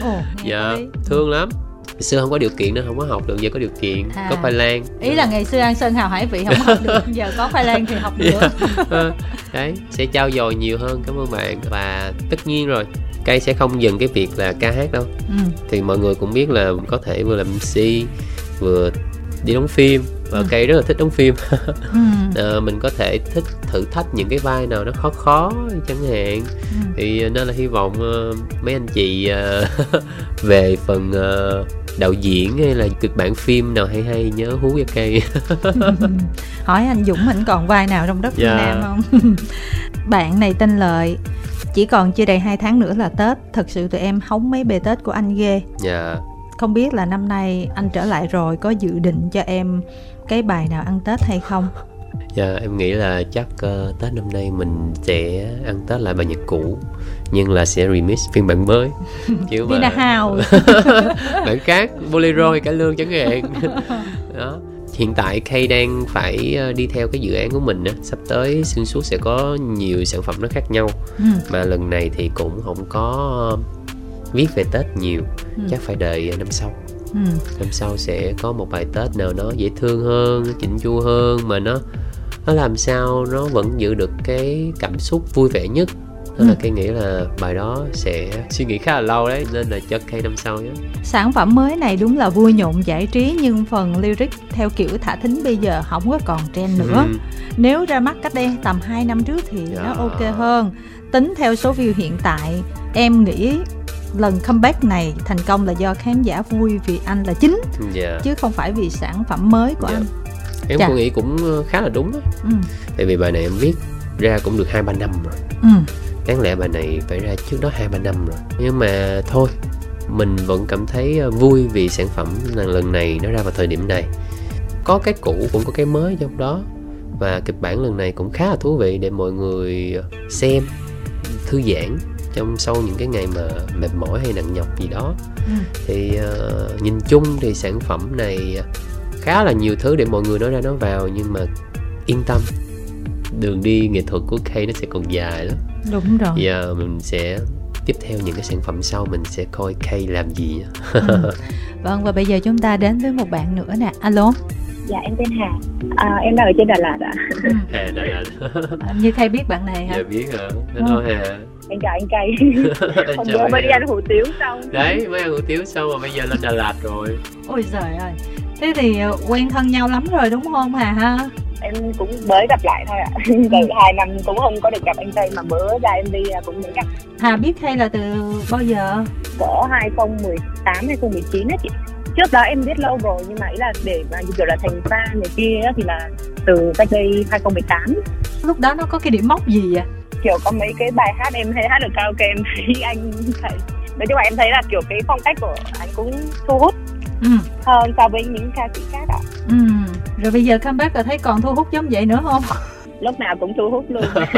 ồ dạ thương lắm Ngày xưa không có điều kiện nên không có học được giờ có điều kiện À. có khoai lang ý là ngày xưa ăn sơn hào hải vị không học được giờ có khoai lang thì học được Dạ. Ờ, đấy sẽ trao dồi nhiều hơn cảm ơn bạn và tất nhiên rồi cây sẽ không dừng cái việc là ca hát đâu ừ. thì mọi người cũng biết là có thể vừa làm MC vừa đi đóng phim và Ừ. cây rất là thích đóng phim Ừ. Ờ, mình có thể thích thử thách những cái vai nào nó khó khó chẳng hạn Ừ. thì nên là hy vọng ờ, mấy anh chị ờ, về phần ờ, đạo diễn hay là kịch bản phim nào hay hay nhớ hú cho cây hỏi anh Dũng ảnh còn vai nào trong đất Việt Dạ. Nam không bạn này tên Lợi chỉ còn chưa đầy 2 tháng nữa là Tết thật sự tụi em hóng mấy bề Tết của anh ghê dạ không biết là năm nay anh trở lại rồi có dự định cho em cái bài nào ăn Tết hay không? Dạ em nghĩ là chắc ờ, Tết năm nay mình sẽ ăn Tết lại bài nhạc cũ Nhưng là sẽ remix phiên bản mới. Chứ Vina House. Bản khác Bolero hay cải lương chẳng hạn. Đó. Hiện tại Kay đang phải ờ, đi theo cái dự án của mình á. Sắp tới xuyên suốt sẽ có nhiều sản phẩm nó khác nhau. Ừ. Mà lần này thì cũng không có viết về Tết nhiều Ừ. Chắc phải đợi năm sau Ừ. năm sau sẽ có một bài tết nào nó dễ thương hơn chỉnh chu hơn mà nó nó làm sao nó vẫn giữ được cái cảm xúc vui vẻ nhất là Ừ. cây nghĩ là bài đó sẽ suy nghĩ khá là lâu đấy nên là cho cây năm sau nhé Sản phẩm mới này đúng là vui nhộn giải trí nhưng phần lyric theo kiểu thả thính bây giờ không có còn trend nữa. Ừ. Nếu ra mắt cách đây tầm 2 năm trước thì Dạ. nó ok hơn. Tính theo số view hiện tại, em nghĩ lần comeback này thành công là do khán giả vui vì anh là chính dạ chứ không phải vì sản phẩm mới của Dạ. anh. em Dạ. cũng nghĩ cũng ờ, khá là đúng đó. Ừ. tại vì bài này em viết ra cũng được hai ba năm rồi Ừ. đáng lẽ bài này phải ra trước đó hai ba năm rồi nhưng mà thôi mình vẫn cảm thấy ờ, vui vì sản phẩm lần lần này nó ra vào thời điểm này có cái cũ cũng có cái mới trong đó và kịch bản lần này cũng khá là thú vị để mọi người ờ, xem thư giãn trong sau những cái ngày mà mệt mỏi hay nặng nhọc gì đó Ừ. thì ờ, nhìn chung thì sản phẩm này khá là nhiều thứ để mọi người nói ra nói vào nhưng mà yên tâm đường đi nghệ thuật của Kay nó sẽ còn dài lắm Đúng rồi. giờ mình sẽ tiếp theo những cái sản phẩm sau mình sẽ coi Kay làm gì. Ừ. Vâng và bây giờ chúng ta đến với một bạn nữa nè. Alo. Dạ em tên Hà à, Em đang ở trên Đà Lạt ạ Ừ. Hà đây là Như Khay biết bạn này hả? giờ biết hả hello Hà Em chào anh Cây. Anh Hôm chào bữa mới đi ăn hủ tiếu xong. Đấy mới ăn hủ tiếu xong mà bây giờ lên Đà Lạt rồi. Ôi giời ơi. Thế thì ờ, quen thân nhau lắm rồi đúng không Hà ha? Em cũng mới gặp lại thôi ạ. Từ hai năm cũng không có được gặp anh Tây Mà bữa ra em đi à, cũng mới gặp. Hà biết Khay là từ bao giờ? cỡ 2018 2019 á chị. Trước đó em biết lâu rồi nhưng mà ý là để mà như kiểu là thành fan này kia á thì là từ cách đây 2018 Lúc đó nó có cái điểm mốc gì vậy? Kiểu có mấy cái bài hát em hay hát được karaoke em thấy anh thấy nói chung là em thấy là kiểu cái phong cách của anh cũng thu hút Ừ. hơn so với những ca sĩ khác ạ Ừ. Rồi bây giờ comeback là thấy còn thu hút giống vậy nữa không? lúc nào cũng thu hút luôn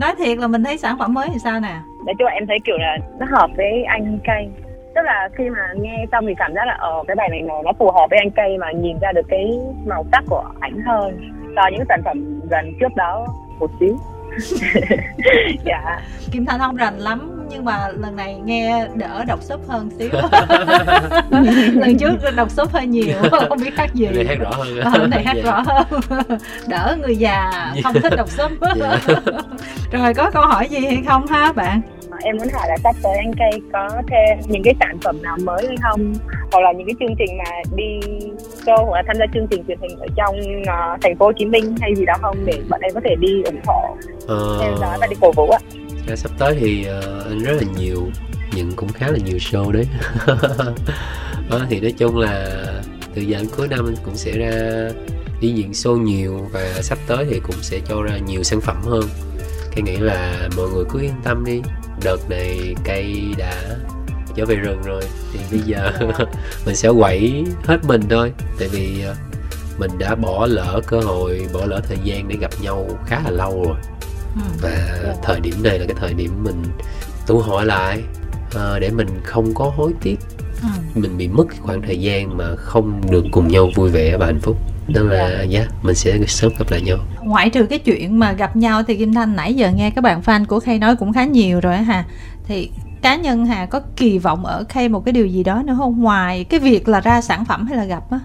Nói thiệt là mình thấy sản phẩm mới thì sao nè? nói chung là em thấy kiểu là nó hợp với anh cây tức là khi mà nghe xong thì cảm giác là ờ cái bài này nó nó phù hợp với anh cây mà nhìn ra được cái màu sắc của ảnh hơn so với những sản phẩm gần trước đó một xíu dạ Kim Thanh không rành lắm nhưng mà lần này nghe đỡ đọc súp hơn xíu. lần trước đọc súp hơi nhiều, không biết hát gì. này hát rõ hơn Ờ, này hát Dạ. rõ hơn đỡ người già không thích đọc súp Dạ. rồi có câu hỏi gì hay không ha bạn em muốn hỏi là sắp tới anh cây có thêm những cái sản phẩm nào mới hay không? Hoặc là những cái chương trình mà đi show hoặc là tham gia chương trình truyền hình ở trong ờ, thành phố Hồ Chí Minh hay gì đó không? Để bọn em có thể đi ủng hộ Ờ, theo dõi và đi cổ vũ ạ. Dạ, sắp tới thì ờ, anh rất là nhiều những cũng khá là nhiều show đấy. Đó, thì nói chung là từ giờ đến cuối năm anh cũng sẽ ra đi diễn show nhiều và sắp tới thì cũng sẽ cho ra nhiều sản phẩm hơn. Cái nghĩ là mọi người cứ yên tâm đi đợt này cây đã trở về rừng rồi. Thì bây giờ mình sẽ quẩy hết mình thôi. Tại vì ờ, mình đã bỏ lỡ cơ hội bỏ lỡ thời gian để gặp nhau khá là lâu rồi. Ừ. và thời điểm này là cái thời điểm mình tu hỏi lại ờ, để mình không có hối tiếc. Ừ. mình bị mất cái khoảng thời gian mà không được cùng nhau vui vẻ và hạnh phúc nên là dạ. mình sẽ sớm gặp lại nhau. Ngoại trừ cái chuyện mà gặp nhau thì kim thanh nãy giờ nghe các bạn fan của khay nói cũng khá nhiều rồi á hà. Thì cá nhân hà có kỳ vọng ở khay một cái điều gì đó nữa không? Ngoài cái việc là ra sản phẩm hay là gặp á?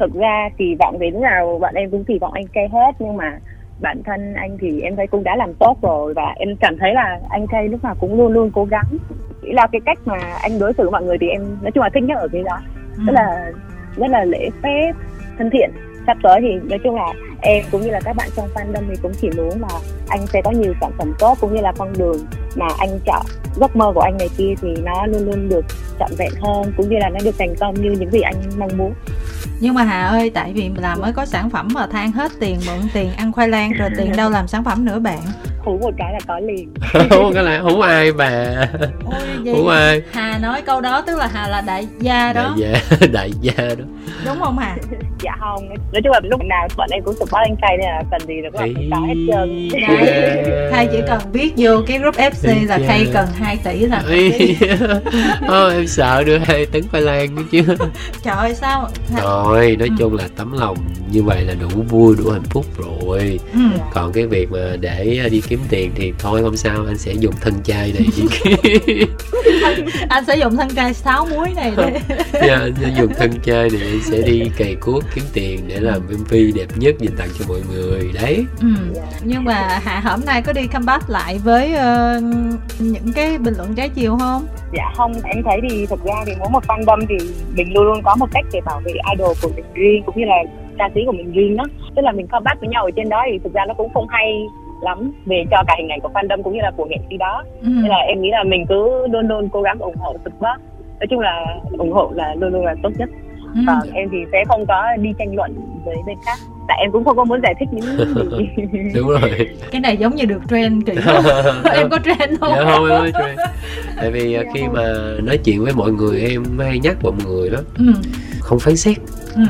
Thực ra kỳ vọng lúc nào bọn em cũng kỳ vọng anh cây hết nhưng mà bản thân anh thì em thấy cũng đã làm tốt rồi và em cảm thấy là anh cây lúc nào cũng luôn luôn cố gắng. Chỉ là cái cách mà anh đối xử với mọi người thì em nói chung là thích nhất ở cái đó. Ừ. rất là rất là lễ phép thân thiện sắp tới thì nói chung là em cũng như là các bạn trong fandom thì cũng chỉ muốn là anh sẽ có nhiều sản phẩm tốt cũng như là con đường mà anh chọn. Giấc mơ của anh này kia thì nó luôn luôn được trọn vẹn hơn cũng như là nó được thành công như những gì anh mong muốn. Nhưng mà hà ơi tại vì làm mới có sản phẩm mà than hết tiền mượn tiền ăn khoai lang rồi tiền đâu làm sản phẩm nữa bạn. Hú một cái là có liền. Không cái là không ai bà? Ôi vậy không ai? Hà nói câu đó tức là hà là đại gia đó. Đại gia đại gia đó. Đúng không hà? Dạ không nói chung là lúc nào bọn em cũng support anh cây nên là cần gì là các bạn hết trơn. Đấy, Khay chỉ cần viết vô cái group FC là Dạ. Khay cần 2 tỷ là Ô, em sợ đưa hai tấn khoai lang nữa chứ. Trời ơi sao? Rồi nói chung là tấm lòng như vậy là đủ vui đủ hạnh phúc rồi. Ừ. còn cái việc mà để đi kiếm tiền thì thôi không sao anh sẽ dùng thân chai này Anh sử dụng thân cây 6 muối này để Dạ, anh sẽ dùng thân chai này anh sẽ đi cày cuốc kiếm tiền để làm MV đẹp nhất dành tặng cho mọi người đấy ừ. Nhưng mà Hạ hôm nay có đi comeback lại với ờ, những cái bình luận trái chiều không? dạ không em thấy thì thực ra thì mỗi một fandom thì mình luôn luôn có một cách để bảo vệ idol của mình riêng cũng như là ca sĩ của mình riêng đó tức là mình combat với nhau ở trên đó thì thực ra nó cũng không hay lắm về cho cả hình ảnh của fandom cũng như là của nghệ sĩ đó Ừ. nên là em nghĩ là mình cứ luôn luôn cố gắng ủng hộ support nói chung là ủng hộ là luôn luôn là tốt nhất Ừ. còn em thì sẽ không có đi tranh luận với bên khác tại em cũng không có muốn giải thích những gì đúng rồi Cái này giống như được trend kỹ Em có trend không? dạ không em ơi Trey. tại vì à, khi mà nói chuyện với mọi người em hay nhắc mọi người đó Ừ. không phán xét Ừ.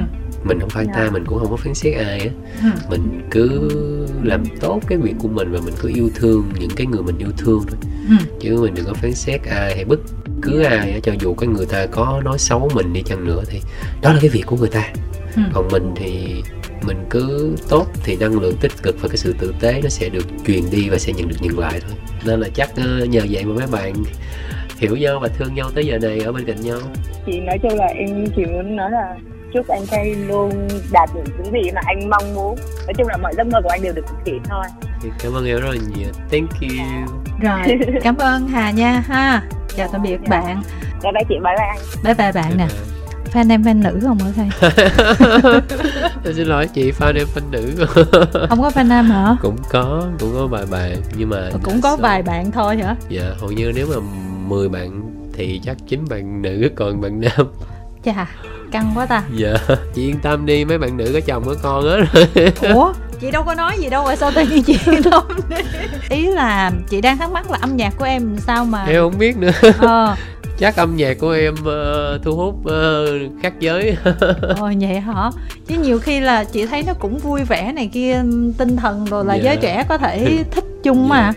mình không phải ta mình cũng không có phán xét ai á Ừ. mình cứ làm tốt cái việc của mình và mình cứ yêu thương những cái người mình yêu thương thôi Ừ. chứ mình đừng có phán xét ai hay bất cứ ai á, cho dù cái người ta có nói xấu mình đi chăng nữa thì đó là cái việc của người ta Ừ. còn mình thì mình cứ tốt thì năng lượng tích cực và cái sự tử tế nó sẽ được truyền đi và sẽ nhận được nhận lại thôi nên là chắc ờ, nhờ vậy mà mấy bạn hiểu nhau và thương nhau tới giờ này ở bên cạnh nhau thì nói chung là em chỉ muốn nói là chúc anh Kay luôn đạt được những gì mà anh mong muốn. Nói chung là mọi giấc mơ của anh đều được thực hiện thôi. Thì cảm ơn em rất là nhiều. Thank you. Rồi, cảm ơn Hà nha ha. Chào tạm biệt bạn. Bye bye chị bye bye anh. Bye bye bạn nè. Fan em fan nữ không ở đây? Tôi xin lỗi chị fan em fan nữ. Không có fan nam hả? cũng có cũng có vài bạn nhưng mà Cũng đa có vài bạn thôi hả? dạ hầu như nếu mà 10 bạn thì chắc chín bạn nữ còn bạn nam. Chà, căng quá ta. Dạ. Chị yên tâm đi mấy bạn nữ có chồng có con hết rồi. Ủa? Chị đâu có nói gì đâu mà sao tự nhiên chị yên tâm đi? Ý là chị đang thắc mắc là âm nhạc của em sao mà em không biết nữa. Ờ. Chắc âm nhạc của em ờ, thu hút ờ, khác giới. Ờ, vậy hả? Chứ nhiều khi là chị thấy nó cũng vui vẻ này kia tinh thần rồi là Dạ. giới trẻ có thể thích chung mà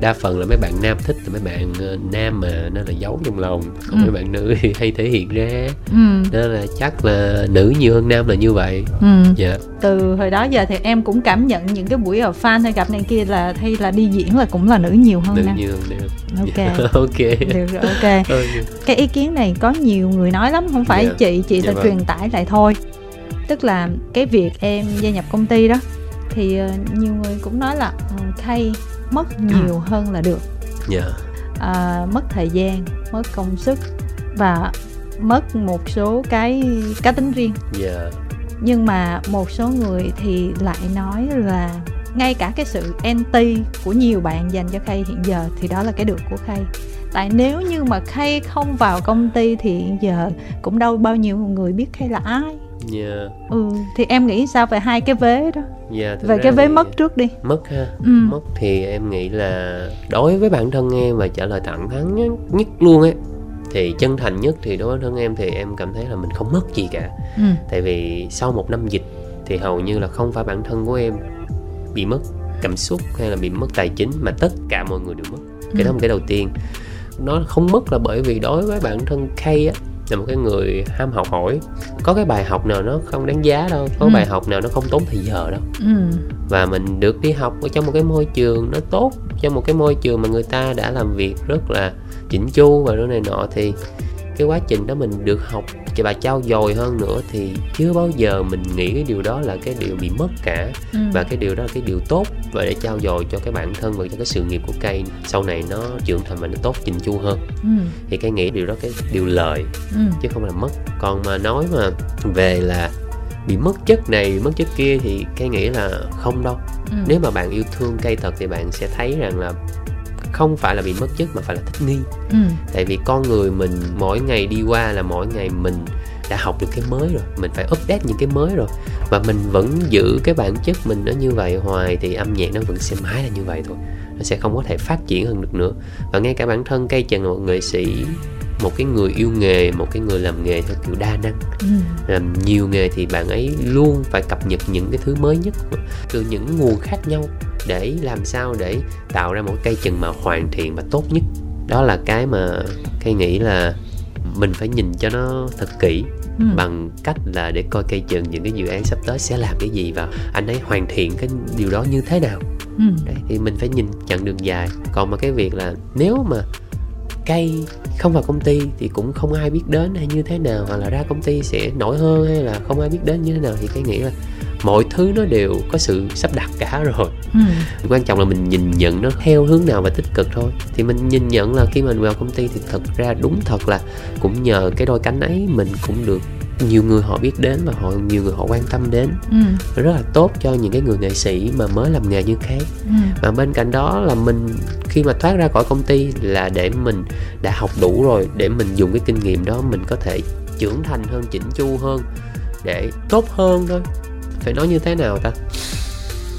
đa phần là mấy bạn nam thích là mấy bạn ờ, nam mà nó là giấu trong lòng. Còn Ừ. mấy bạn nữ thì hay thể hiện ra. Ừ. Nên là chắc là nữ nhiều hơn nam là như vậy. Ừ. Dạ. Từ hồi đó giờ thì em cũng cảm nhận những cái buổi ở fan hay gặp này kia là hay là đi diễn là cũng là nữ nhiều hơn nữ nè nhiều hơn nam. Ok. Ok. Được rồi ok. Cái ý kiến này có nhiều người nói lắm không phải Dạ. chị chị Dạ sẽ vâng. truyền tải lại thôi. Tức là cái việc em gia nhập công ty đó thì ờ, nhiều người cũng nói là ừ, Kay mất nhiều hơn là được. Dạ. À, mất thời gian mất công sức và mất một số cái cá tính riêng. Dạ. Nhưng mà một số người thì lại nói là ngay cả cái sự anti của nhiều bạn dành cho Khay hiện giờ thì đó là cái được của Khay. Tại nếu như mà Khay không vào công ty thì hiện giờ cũng đâu bao nhiêu người biết Khay là ai dạ. Ừ thì em nghĩ sao về hai cái vế đó? Dạ thực về cái vế mất trước đi. Mất ha. Ừ. Mất thì em nghĩ là đối với bản thân em và trả lời thẳng thắn nhất, nhất luôn ấy thì chân thành nhất thì đối với bản thân em thì em cảm thấy là mình không mất gì cả. Ừ. Tại vì sau một năm dịch thì hầu như là không phải bản thân của em bị mất cảm xúc hay là bị mất tài chính mà tất cả mọi người đều mất. Cái đó Ừ. là cái đầu tiên. Nó không mất là bởi vì đối với bản thân Kay á là một cái người ham học hỏi. Có cái bài học nào nó không đáng giá đâu có Ừ. bài học nào nó không tốn thời giờ đâu. Ừ. Và mình được đi học ở trong một cái môi trường nó tốt trong một cái môi trường mà người ta đã làm việc rất là chỉnh chu và đó này nọ thì cái quá trình đó mình được học và trao dồi hơn nữa thì chưa bao giờ mình nghĩ cái điều đó là cái điều bị mất cả. Ừ. và cái điều đó là cái điều tốt và để trao dồi cho cái bản thân và cho cái sự nghiệp của cây sau này nó trưởng thành và nó tốt chỉnh chu hơn. Ừ. Thì cây nghĩ điều đó cái điều lợi ừ. chứ không là mất. Còn mà nói mà về là bị mất chất này bị mất chất kia thì cây nghĩ là không đâu. Ừ. nếu mà bạn yêu thương cây thật thì bạn sẽ thấy rằng là không phải là bị mất chất mà phải là thích nghi. Ừ. Tại vì con người mình mỗi ngày đi qua là mỗi ngày mình đã học được cái mới rồi mình phải update những cái mới rồi. Và mình vẫn giữ cái bản chất mình nó như vậy hoài thì âm nhạc nó vẫn sẽ mãi là như vậy thôi nó sẽ không có thể phát triển hơn được nữa. Và ngay cả bản thân cây trần là một nghệ sĩ một cái người yêu nghề một cái người làm nghề theo kiểu đa năng. Ừ. Làm nhiều nghề thì bạn ấy luôn phải cập nhật những cái thứ mới nhất từ những nguồn khác nhau để làm sao để tạo ra một cây chừng mà hoàn thiện và tốt nhất. Đó là cái mà cây nghĩ là mình phải nhìn cho nó thật kỹ ừ. bằng cách là để coi cây chừng những cái dự án sắp tới sẽ làm cái gì và anh ấy hoàn thiện cái điều đó như thế nào. Ừ. Đấy, thì mình phải nhìn chặng đường dài. Còn mà cái việc là nếu mà cây không vào công ty thì cũng không ai biết đến hay như thế nào hoặc là ra công ty sẽ nổi hơn hay là không ai biết đến như thế nào thì cái nghĩ là mọi thứ nó đều có sự sắp đặt cả rồi. Ừ. Quan trọng là mình nhìn nhận nó theo hướng nào và tích cực thôi. Thì mình nhìn nhận là khi mình vào công ty thì thật ra đúng thật là cũng nhờ cái đôi cánh ấy mình cũng được nhiều người họ biết đến và họ nhiều người họ quan tâm đến. Ừ. Rất là tốt cho những cái người nghệ sĩ mà mới làm nghề như thế ừ. Mà bên cạnh đó là mình khi mà thoát ra khỏi công ty là để mình đã học đủ rồi để mình dùng cái kinh nghiệm đó mình có thể trưởng thành hơn chỉnh chu hơn để tốt hơn thôi phải nói như thế nào ta?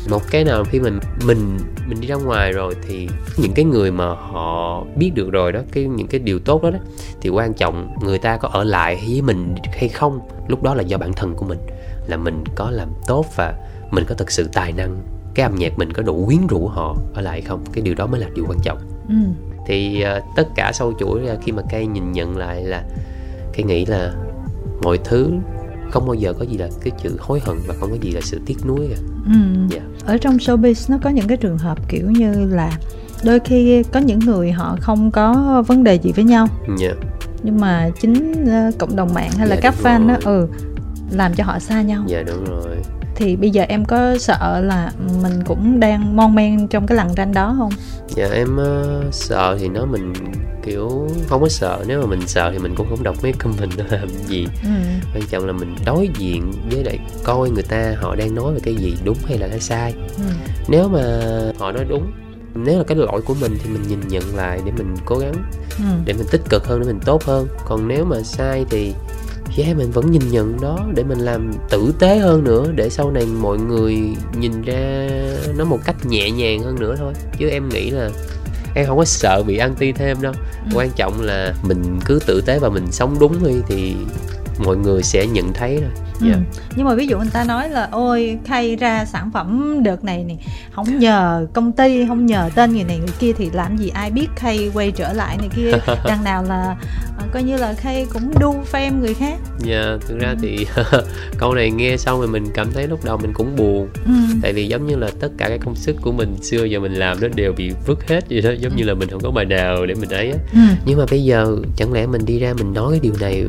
Một cái nào khi mình mình mình đi ra ngoài rồi thì những cái người mà họ biết được rồi đó cái những cái điều tốt đó, đó thì quan trọng người ta có ở lại với mình hay không lúc đó là do bản thân của mình. Là mình có làm tốt và mình có thực sự tài năng cái âm nhạc mình có đủ quyến rũ họ ở lại không? Cái điều đó mới là điều quan trọng. Ừ. Thì ờ, tất cả sâu chuỗi ra khi mà cây nhìn nhận lại là cây nghĩ là mọi thứ không bao giờ có gì là cái chữ hối hận và không có gì là sự tiếc nuối cả ừ. Dạ. ở trong showbiz nó có những cái trường hợp kiểu như là đôi khi có những người họ không có vấn đề gì với nhau. Dạ. Nhưng mà chính ờ, cộng đồng mạng hay là Dạ, các fan đó ừ làm cho họ xa nhau. Dạ đúng rồi thì bây giờ em có sợ là mình cũng đang mon men trong cái lằn ranh đó không? Dạ em ờ, sợ thì nó mình kiểu không có sợ. Nếu mà mình sợ thì mình cũng không đọc mấy comment làm gì. Ừ. Quan trọng là mình đối diện với lại coi người ta họ đang nói về cái gì đúng hay là cái sai. Ừ. Nếu mà họ nói đúng nếu là cái lỗi của mình thì mình nhìn nhận lại để mình cố gắng ừ. để mình tích cực hơn để mình tốt hơn. Còn nếu mà sai thì yeah, mình vẫn nhìn nhận đó để mình làm tử tế hơn nữa để sau này mọi người nhìn ra nó một cách nhẹ nhàng hơn nữa thôi chứ em nghĩ là em không có sợ bị anti thêm đâu Ừ. quan trọng là mình cứ tử tế và mình sống đúng đi thì mọi người sẽ nhận thấy rồi Ừ. Dạ. Nhưng mà ví dụ người ta nói là ôi khay ra sản phẩm đợt này nè không nhờ công ty không nhờ tên người này người kia thì làm gì ai biết khay quay trở lại này kia đằng nào là ờ, coi như là khay cũng đu fan người khác Dạ, thực ra Ừ. thì câu này nghe xong rồi mình cảm thấy lúc đầu mình cũng buồn ừ. tại vì giống như là tất cả cái công sức của mình xưa giờ mình làm nó đều bị vứt hết vậy đó giống như là mình không có bài nào để mình ấy á Ừ. nhưng mà bây giờ chẳng lẽ mình đi ra mình nói cái điều này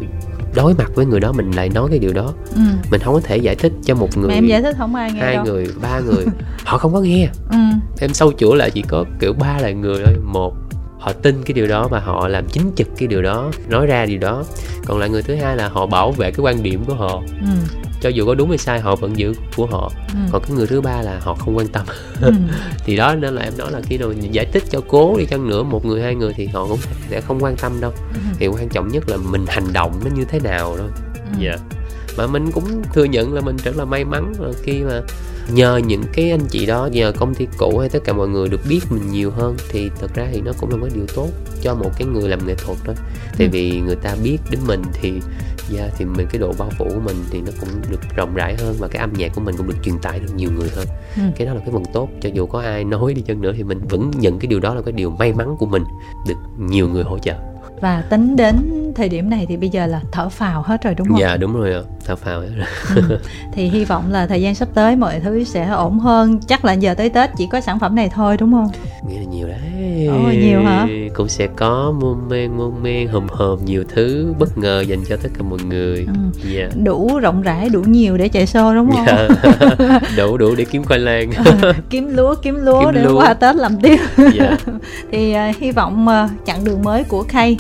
đối mặt với người đó mình lại nói cái điều đó Ừ. mình không có thể giải thích cho một người mà em giải thích không ai nghe hai đâu người ba người họ không có nghe ừ. em sâu chuỗi lại chỉ có kiểu ba là người thôi một họ tin cái điều đó và họ làm chính trực cái điều đó nói ra điều đó còn lại người thứ hai là họ bảo vệ cái quan điểm của họ Ừ. cho dù có đúng hay sai họ vẫn giữ của họ Ừ. còn cái người thứ ba là họ không quan tâm Ừ. thì đó nên là em nói là khi nào giải thích cho cố đi chăng nữa một người hai người thì họ cũng sẽ không quan tâm đâu Ừ. thì quan trọng nhất là mình hành động nó như thế nào thôi Ừ. dạ mà mình cũng thừa nhận là mình rất là may mắn là khi mà nhờ những cái anh chị đó nhờ công ty cũ hay tất cả mọi người được biết mình nhiều hơn thì thật ra thì nó cũng là một cái điều tốt cho một cái người làm nghệ thuật thôi tại Ừ. vì người ta biết đến mình thì yeah, thì mình cái độ bao phủ của mình thì nó cũng được rộng rãi hơn và cái âm nhạc của mình cũng được truyền tải được nhiều người hơn Ừ. cái đó là cái phần tốt cho dù có ai nói đi chăng nữa thì mình vẫn nhận cái điều đó là cái điều may mắn của mình được nhiều người hỗ trợ và tính đến thời điểm này thì bây giờ là thở phào hết rồi đúng không? Dạ đúng rồi ạ. Thở phào hết rồi. Ừ. thì hy vọng là thời gian sắp tới mọi thứ sẽ ổn hơn. Chắc là giờ tới tết chỉ có sản phẩm này thôi đúng không? Nghĩa là nhiều đấy. Ồ, nhiều hả? cũng sẽ có môn men môn men hòm hòm nhiều thứ bất ngờ dành cho tất cả mọi người. Ừ. dạ. Đủ rộng rãi đủ nhiều để chạy show đúng không? Dạ. đủ đủ để kiếm khoai lang. Kiếm lúa kiếm lúa Kiếm để lúa. qua tết làm tiếp dạ. Thì à, hy vọng à, chặng đường mới của Kay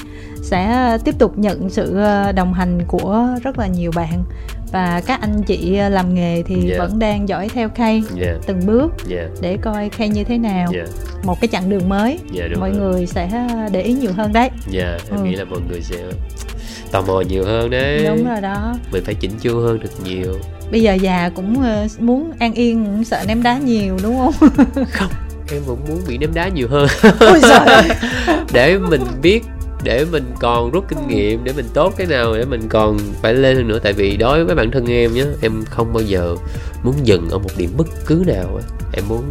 sẽ tiếp tục nhận sự à, đồng hành của rất là nhiều bạn. Và các anh chị à, làm nghề thì Dạ. vẫn đang dõi theo Kay dạ. từng bước dạ. để coi Kay như thế nào. Dạ. Một cái chặng đường mới. Đúng mọi rồi. người sẽ để ý nhiều hơn đấy. Dạ em Ừ. nghĩ là mọi người sẽ tò mò nhiều hơn đấy. Đúng rồi đó. Mình phải chỉnh chu hơn được nhiều. Bây giờ già cũng ờ, muốn an yên cũng sợ ném đá nhiều đúng không? Không em vẫn muốn bị ném đá nhiều hơn. Ôi trời để mình biết để mình còn rút kinh nghiệm để mình tốt cái nào để mình còn phải lên hơn nữa. Tại vì đối với bản thân em nhé em không bao giờ muốn dừng ở một điểm bất cứ nào em muốn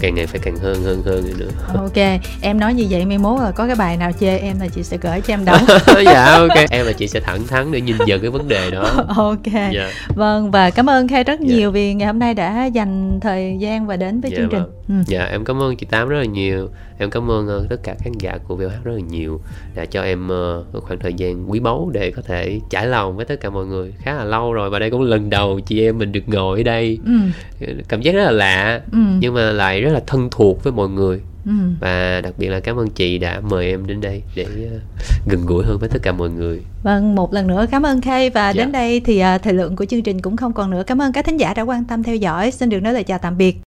càng ngày phải càng hơn hơn hơn nữa. Ok em nói như vậy mai mốt là có cái bài nào chê em là chị sẽ gửi cho em đóng dạ ok. Em và chị sẽ thẳng thắn để nhìn nhận cái vấn đề đó. Ok. Dạ. Vâng và cảm ơn Khay rất Dạ. nhiều vì ngày hôm nay đã dành thời gian và đến với Dạ chương trình ừ. dạ em cảm ơn chị tám rất là nhiều em cảm ơn ờ, tất cả khán giả của VOH rất là nhiều đã cho em một khoảng thời gian quý báu để có thể trải lòng với tất cả mọi người khá là lâu rồi và đây cũng lần đầu chị em mình được ngồi ở đây Ừ. cảm giác rất là lạ Ừ. nhưng mà lại rất là thân thuộc với mọi người Ừ. và đặc biệt là cảm ơn chị đã mời em đến đây để ờ, gần gũi hơn với tất cả mọi người Vâng, một lần nữa cảm ơn Khay và Dạ. đến đây thì à, thời lượng của chương trình cũng không còn nữa. Cảm ơn các thính giả đã quan tâm theo dõi. Xin được nói lời chào tạm biệt.